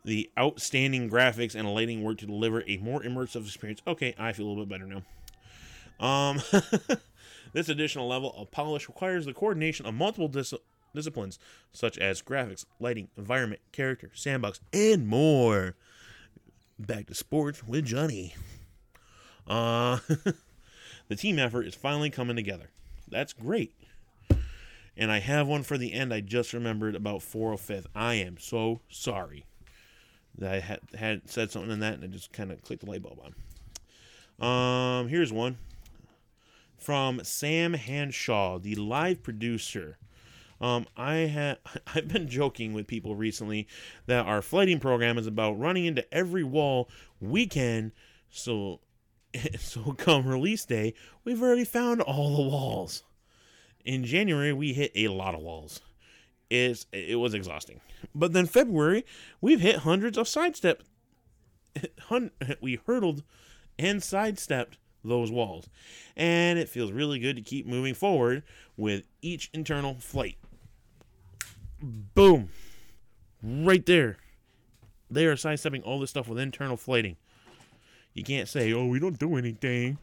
The outstanding graphics and lighting work to deliver a more immersive experience. Okay, I feel a little bit better now. Um, <laughs> This additional level of polish requires the coordination of multiple dis- disciplines, such as graphics, lighting, environment, character, sandbox, and more. Back to sports with Johnny. Uh, <laughs> the team effort is finally coming together. That's great. And I have one for the end. I just remembered about 405th. I am so sorry that I had, had said something in that and I just kind of clicked the light bulb on. Um, here's one from Sam Hanshaw, the live producer. Um, I have <laughs> I've been joking with people recently that our flighting program is about running into every wall we can. So, <laughs> so come release day, we've already found all the walls. In January, we hit a lot of walls. It's, it was exhausting. But then February, we've hit hundreds of sidestep. <laughs> we hurdled and sidestepped those walls. And it feels really good to keep moving forward with each internal flight. Boom. Right there. They are sidestepping all this stuff with internal flighting. You can't say, oh, we don't do anything.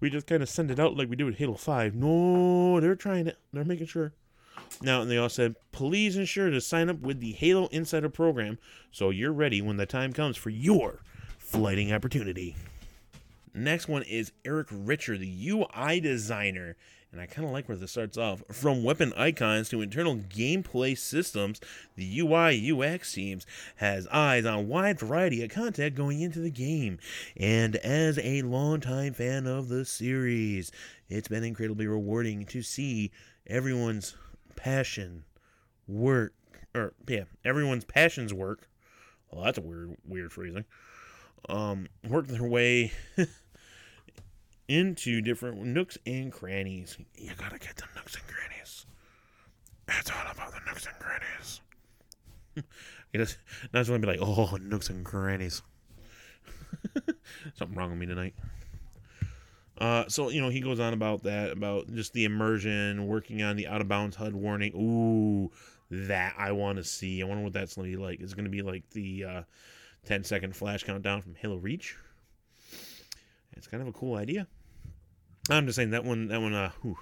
We just kind of send it out like we do with Halo 5. No, they're trying to, they're making sure. Now, and they all said, please ensure to sign up with the Halo Insider program so you're ready when the time comes for your flighting opportunity. Next one is Eric Richer, the UI designer. And I kind of like where this starts off. From weapon icons to internal gameplay systems, the UI UX teams has eyes on a wide variety of content going into the game. And as a longtime fan of the series, it's been incredibly rewarding to see everyone's passion work, or yeah, everyone's passions work. Well, that's a weird, weird phrasing. Um, work their way <laughs> into different nooks and crannies. You gotta get the nooks and crannies. It's all about the nooks and crannies. you just not just want to be like, oh, nooks and crannies. <laughs> Something wrong with me tonight. Uh, so you know he goes on about that, about just the immersion, working on the out of bounds HUD warning. Ooh, that I want to see. I wonder what that's gonna be like. Is it gonna be like the uh, 10 second flash countdown from Halo Reach? It's kind of a cool idea. I'm just saying that one. That one. Uh, whew.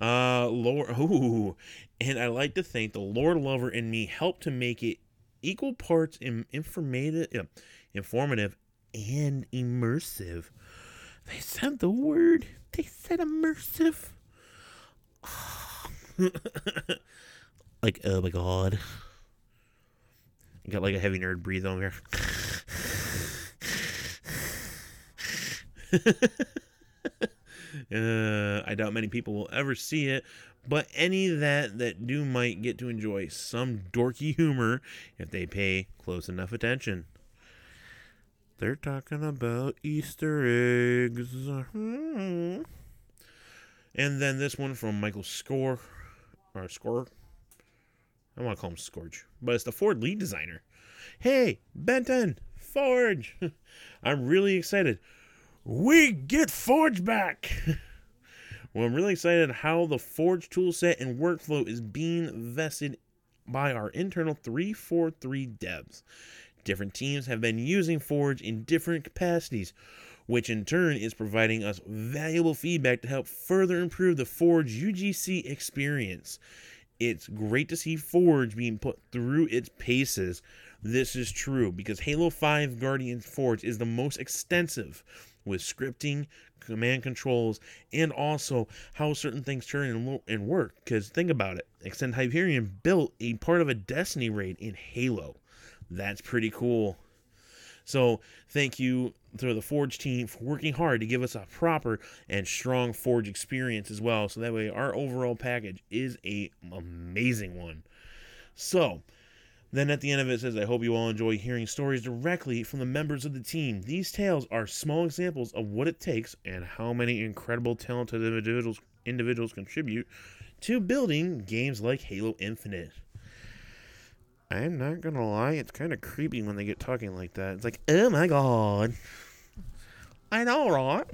uh, Lord. <laughs> Ooh, and I like to think the Lord lover in me helped to make it equal parts in, informative, informative, and immersive. They said the word. They said immersive. <laughs> like, oh my god. Got like a heavy nerd breathe on here. <laughs> uh, I doubt many people will ever see it, but any that that do might get to enjoy some dorky humor if they pay close enough attention. They're talking about Easter eggs. Hmm. And then this one from Michael Score, or Score. I want to call him Scorch, but it's the Forge lead designer. Hey, Benton, Forge! <laughs> I'm really excited we get Forge back. <laughs> well, I'm really excited how the Forge toolset and workflow is being vested by our internal 343 devs. Different teams have been using Forge in different capacities, which in turn is providing us valuable feedback to help further improve the Forge UGC experience. It's great to see Forge being put through its paces. This is true because Halo 5 Guardians Forge is the most extensive with scripting, command controls, and also how certain things turn and, work. Because think about it Extend Hyperion built a part of a Destiny raid in Halo. That's pretty cool. So, thank you to the Forge team for working hard to give us a proper and strong Forge experience as well. So that way, our overall package is a amazing one. So, then at the end of it, says, I hope you all enjoy hearing stories directly from the members of the team. These tales are small examples of what it takes and how many incredible, talented individuals, individuals contribute to building games like Halo Infinite. I'm not gonna lie, it's kind of creepy when they get talking like that. It's like, oh my god. I know, right?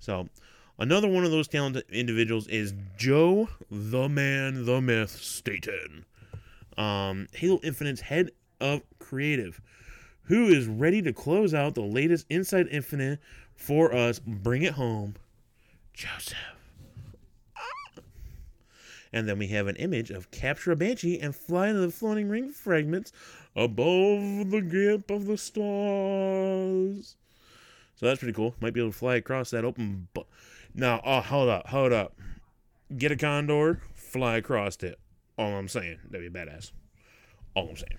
So, another one of those talented individuals is Joe the Man, the Myth Staten um, Halo Infinite's head of creative, who is ready to close out the latest Inside Infinite for us. Bring it home Joseph. And then we have an image of capture a banshee and fly into the floating ring fragments above the gap of the stars. So that's pretty cool. Might be able to fly across that open. Bu- now, oh, hold up, hold up. Get a condor, fly across it. All I'm saying. That'd be a badass. All I'm saying.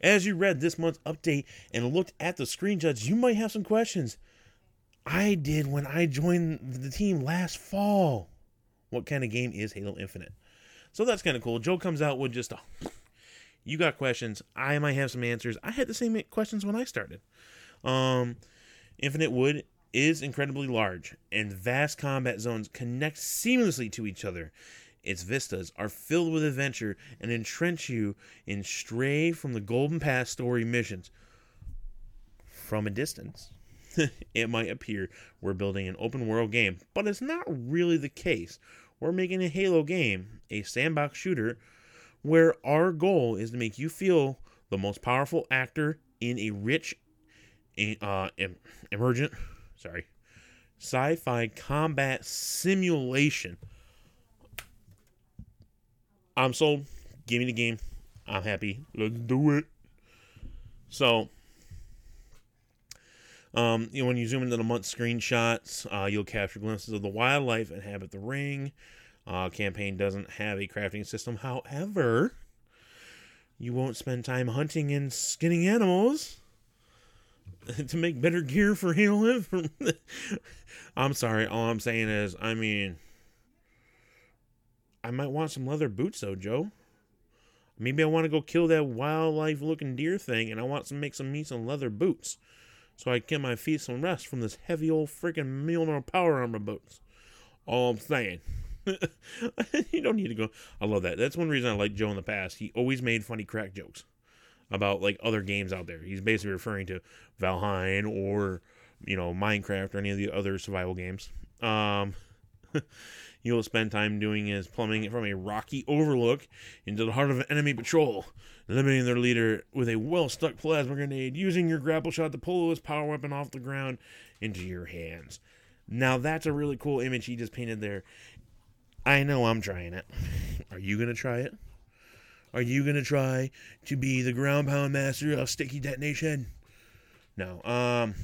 As you read this month's update and looked at the screenshots, you might have some questions. I did when I joined the team last fall. What kind of game is Halo Infinite? So that's kind of cool. Joe comes out with just a. You got questions. I might have some answers. I had the same questions when I started. Um, Infinite Wood is incredibly large, and vast combat zones connect seamlessly to each other. Its vistas are filled with adventure and entrench you in stray from the Golden Path story missions. From a distance, <laughs> it might appear we're building an open world game, but it's not really the case. We're making a Halo game, a sandbox shooter, where our goal is to make you feel the most powerful actor in a rich, uh, emergent, sorry, sci-fi combat simulation. I'm sold. Give me the game. I'm happy. Let's do it. So, um, you know, when you zoom into the month screenshots, uh, you'll capture glimpses of the wildlife inhabit the ring. Uh, campaign doesn't have a crafting system. However, you won't spend time hunting and skinning animals <laughs> to make better gear for <laughs> Halo. I'm sorry. All I'm saying is, I mean, I might want some leather boots though, Joe. Maybe I want to go kill that wildlife looking deer thing and I want to make some me some leather boots. So I can get my feet some rest from this heavy old freaking Mjolnir power armor boots. All I'm saying. <laughs> you don't need to go. I love that. That's one reason I like Joe in the past. He always made funny crack jokes about like other games out there. He's basically referring to Valheim or you know Minecraft or any of the other survival games. Um, <laughs> You'll spend time doing is plumbing from a rocky overlook into the heart of an enemy patrol, eliminating their leader with a well stuck plasma grenade, using your grapple shot to pull his power weapon off the ground into your hands. Now that's a really cool image he just painted there. I know I'm trying it. Are you gonna try it? Are you gonna try to be the ground pound master of sticky detonation? No. Um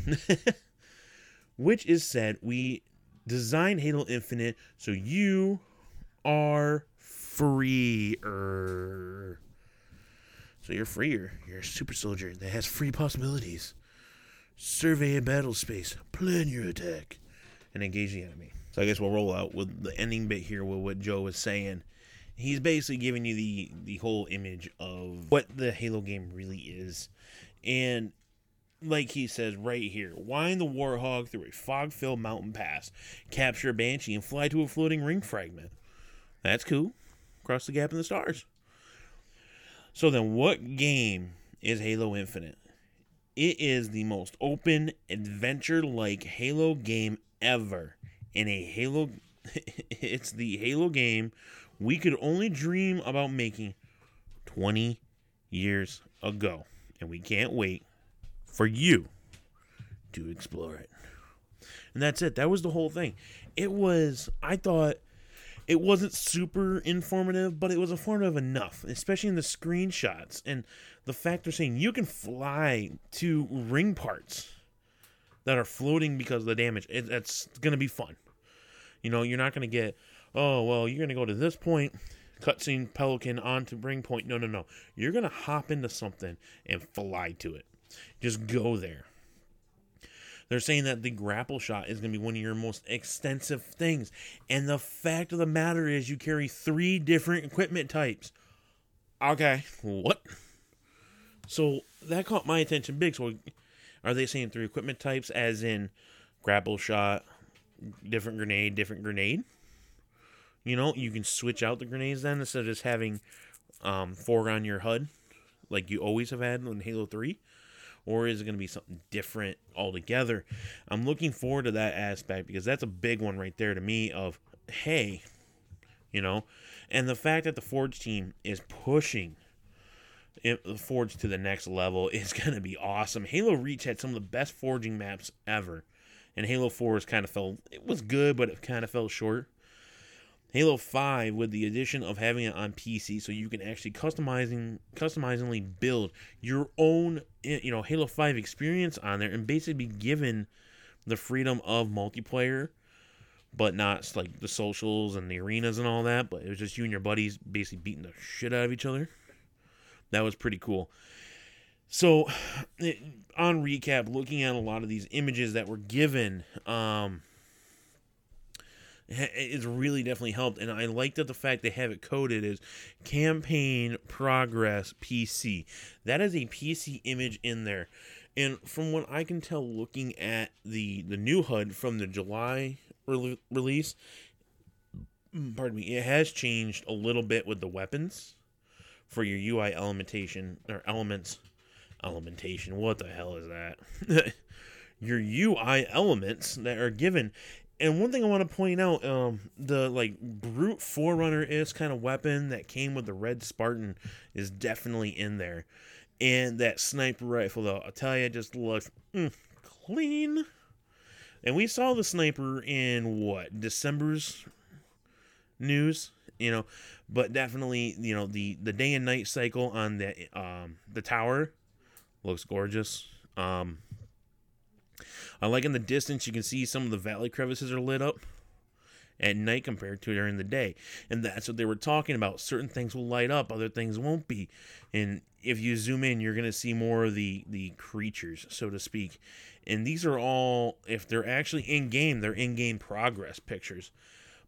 <laughs> which is said we design Halo Infinite so you are freer. So you're freer. You're a super soldier that has free possibilities. Survey a battle space, plan your attack, and engage the enemy. So I guess we'll roll out with the ending bit here with what Joe was saying. He's basically giving you the the whole image of what the Halo game really is. And like he says right here, wind the Warthog through a fog filled mountain pass, capture a Banshee, and fly to a floating ring fragment. That's cool. Cross the gap in the stars. So then, what game is Halo Infinite? It is the most open, adventure like Halo game ever. In a Halo. <laughs> it's the Halo game we could only dream about making 20 years ago. And we can't wait for you to explore it. And that's it. That was the whole thing. It was, I thought, it wasn't super informative, but it was informative enough, especially in the screenshots and the fact they're saying you can fly to ring parts that are floating because of the damage. It, it's going to be fun. You know, you're not going to get, oh, well, you're going to go to this point, cutscene Pelican onto ring point. No, no, no. You're going to hop into something and fly to it. Just go there. They're saying that the grapple shot is going to be one of your most extensive things. And the fact of the matter is, you carry three different equipment types. Okay, what? So that caught my attention big. So are they saying three equipment types, as in grapple shot, different grenade, different grenade? You know, you can switch out the grenades then instead of just having um, four on your HUD like you always have had in Halo 3 or is it going to be something different altogether? I'm looking forward to that aspect because that's a big one right there to me of hey, you know, and the fact that the Forge team is pushing the Forge to the next level <laughs> is going to be awesome. Halo Reach had some of the best forging maps ever. and Halo 4 was kind of fell. It was good, but it kind of fell short. Halo 5 with the addition of having it on PC so you can actually customizing customizingly build your own you know Halo 5 experience on there and basically be given the freedom of multiplayer but not like the socials and the arenas and all that but it was just you and your buddies basically beating the shit out of each other. That was pretty cool. So <sighs> on recap looking at a lot of these images that were given um it's really definitely helped and i like that the fact they have it coded as campaign progress pc that is a pc image in there. And from what i can tell looking at the the new hud from the july re- release mm, pardon me it has changed a little bit with the weapons for your ui elementation or elements elementation what the hell is that? <laughs> Your ui elements that are given and one thing I want to point out, um, the like brute forerunner is kind of weapon that came with the red Spartan is definitely in there, and that sniper rifle though, I'll tell you, just looks mm, clean. And we saw the sniper in what December's news, you know, but definitely, you know, the the day and night cycle on the um the tower looks gorgeous. Um, I like in the distance you can see some of the valley crevices are lit up at night compared to during the day. And that's what they were talking about. Certain things will light up, other things won't be. And if you zoom in, you're going to see more of the the creatures, so to speak. And these are all if they're actually in game, they're in game progress pictures.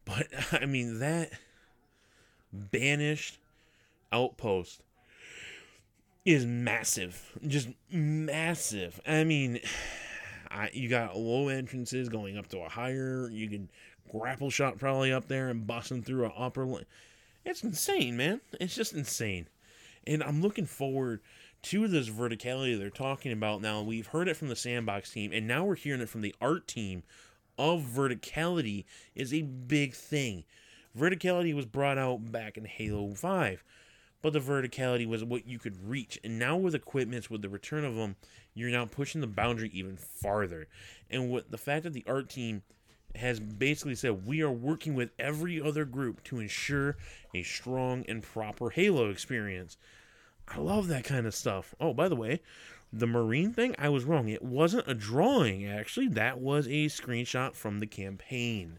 But <laughs> I mean that banished outpost is massive. Just massive. I mean you got low entrances going up to a higher. You can grapple shot probably up there and busting through an upper. Li- it's insane, man. It's just insane. And I'm looking forward to this verticality they're talking about now. We've heard it from the sandbox team, and now we're hearing it from the art team. Of verticality is a big thing. Verticality was brought out back in Halo 5 but the verticality was what you could reach. And now with equipments, with the return of them, you're now pushing the boundary even farther. And with the fact that the art team has basically said we are working with every other group to ensure a strong and proper Halo experience. I love that kind of stuff. Oh, by the way, the Marine thing, I was wrong. It wasn't a drawing, actually. That was a screenshot from the campaign.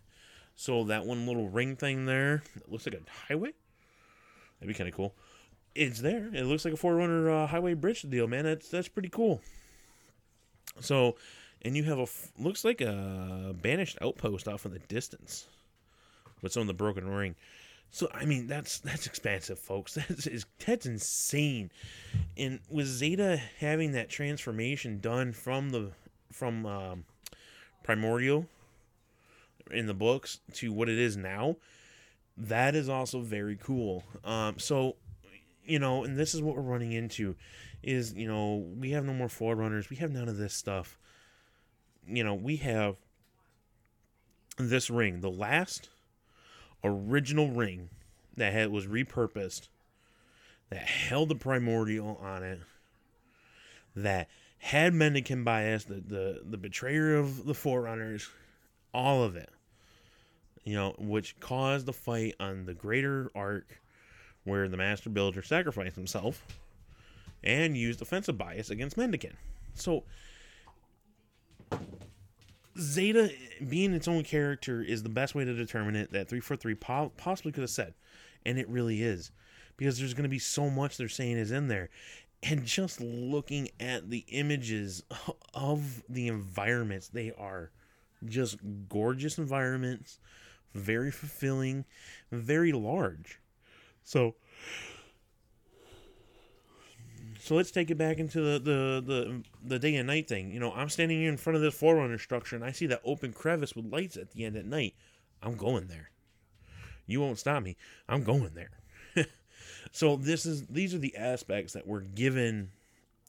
So that one little ring thing there, it looks like a highway. That'd be kind of cool it's there. It looks like a Forerunner uh, highway bridge deal, man. That's that's pretty cool. So, and you have a looks like a banished outpost off in the distance with some of the broken ring. So I mean that's that's expansive, folks. <laughs> That's is, that's insane. And with Zeta having that transformation done from the from um, primordial in the books to what it is now, that is also very cool. Um, so you know, and this is what we're running into is, you know, we have no more forerunners. We have none of this stuff. You know, we have this ring, the last original ring that had was repurposed that held the primordial on it that had Mendicant bias, the, the the betrayer of the forerunners, all of it. You know, which caused the fight on the greater Ark where the master builder sacrificed himself and used offensive bias against Mendicant. So Zeta being its own character is the best way to determine it that 343 po- possibly could have said. And it really is. Because there's going to be so much they're saying is in there. And just looking at the images <laughs> of the environments, they are just gorgeous environments, very fulfilling, very large. So so let's take it back into the, the, the, the day and night thing. You know, I'm standing here in front of this Forerunner structure and I see that open crevice with lights at the end at night. I'm going there. You won't stop me. I'm going there. <laughs> so this is these are the aspects that we're given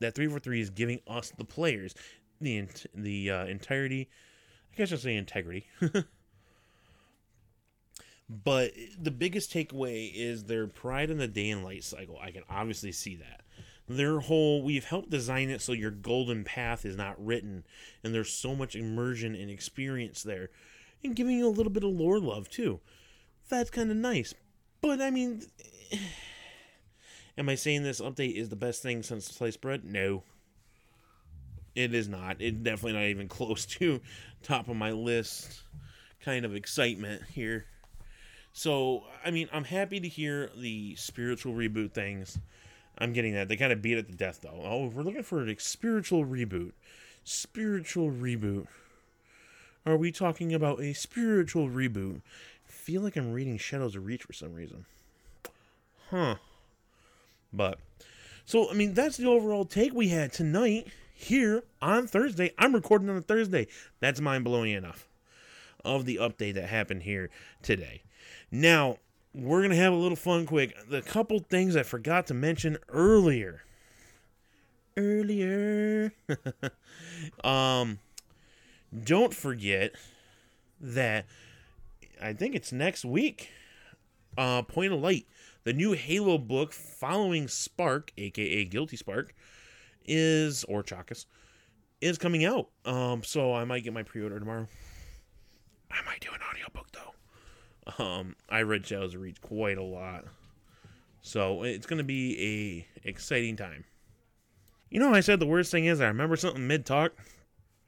that 343 is giving us the players the the uh, entirety I guess I'll say integrity <laughs> But the biggest takeaway is their pride in the day and light cycle. I can obviously see that. Their whole we've helped design it so your golden path is not written and there's so much immersion and experience there and giving you a little bit of lore love too. That's kind of nice. But i mean <sighs> am i saying this update is the best thing since sliced bread? No. It is not. It's definitely not even <laughs> close to top of my list kind of excitement here. So i mean i'm happy to hear the spiritual reboot things I'm getting that. They kind of beat it to death, though. Oh, we're looking for a spiritual reboot. Spiritual reboot. Are we talking about a spiritual reboot? I feel like I'm reading Shadows of Reach for some reason. Huh. But, so, I mean, that's the overall take we had tonight here on Thursday. I'm recording on a Thursday. That's mind blowing enough of the update that happened here today. Now, we're going to have a little fun quick. The couple things I forgot to mention earlier. Earlier. <laughs> um don't forget that I think it's next week. Uh Point of Light, the new Halo book following Spark, aka Guilty Spark, is or Chakas is coming out. Um so I might get my pre-order tomorrow. I might do an audiobook though. Um, I read Shadows of Reach quite a lot, so it's going to be a exciting time. You know, I said the worst thing is I remember something mid talk.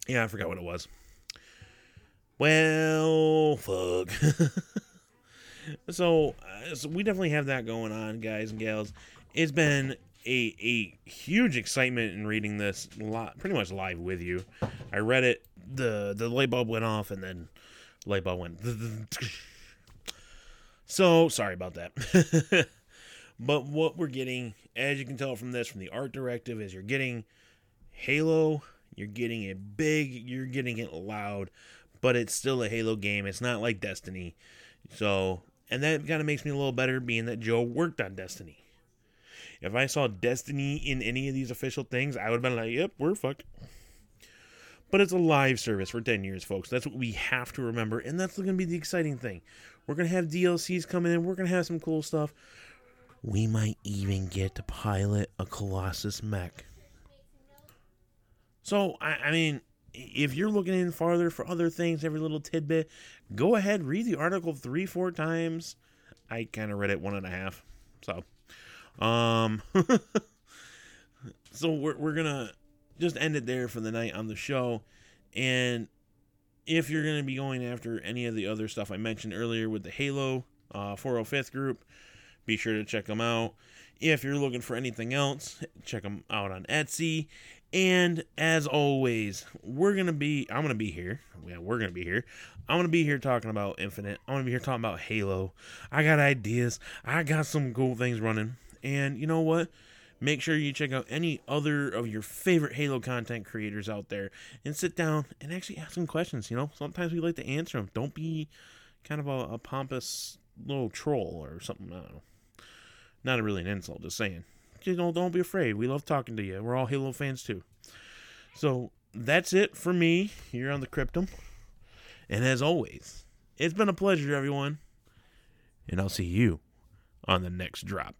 Yeah, I forgot what it was. Well, fuck. <laughs> so, uh, so we definitely have that going on, guys and gals. It's been a a huge excitement in reading this lot, pretty much live with you. I read it, the the light bulb went off, and then light bulb went. <laughs> So sorry about that. <laughs> but what we're getting, as you can tell from this, from the art directive, is you're getting Halo, you're getting it big, you're getting it loud, but it's still a Halo game. It's not like Destiny. So, and that kind of makes me a little better being that Joe worked on Destiny. If I saw Destiny in any of these official things, I would have been like, yep, we're fucked. But it's a live service for 10 years, folks. That's what we have to remember. And that's going to be the exciting thing. We're going to have DLCs coming in. We're going to have some cool stuff. We might even get to pilot a Colossus mech. So, I, I mean, if you're looking in farther for other things, every little tidbit, go ahead, read the article three, four times. I kind of read it one and a half. So, um, <laughs> so we're, we're going to just end it there for the night on the show. And if you're going to be going after any of the other stuff I mentioned earlier with the Halo uh, 405th group, be sure to check them out. If you're looking for anything else, check them out on Etsy. And as always, we're to be, I'm to be here. Yeah, we're going to be here. I'm going to be here talking about Infinite. I'm going to be here talking about Halo. I got ideas. I got some cool things running. And you know what? Make sure you check out any other of your favorite Halo content creators out there and sit down and actually ask them questions. You know, sometimes we like to answer them. Don't be kind of a, a pompous little troll or something. Not really an insult, just saying. You know, don't be afraid. We love talking to you. We're all Halo fans too. So that's it for me here on the Cryptum. And as always, it's been a pleasure, everyone. And I'll see you on the next drop.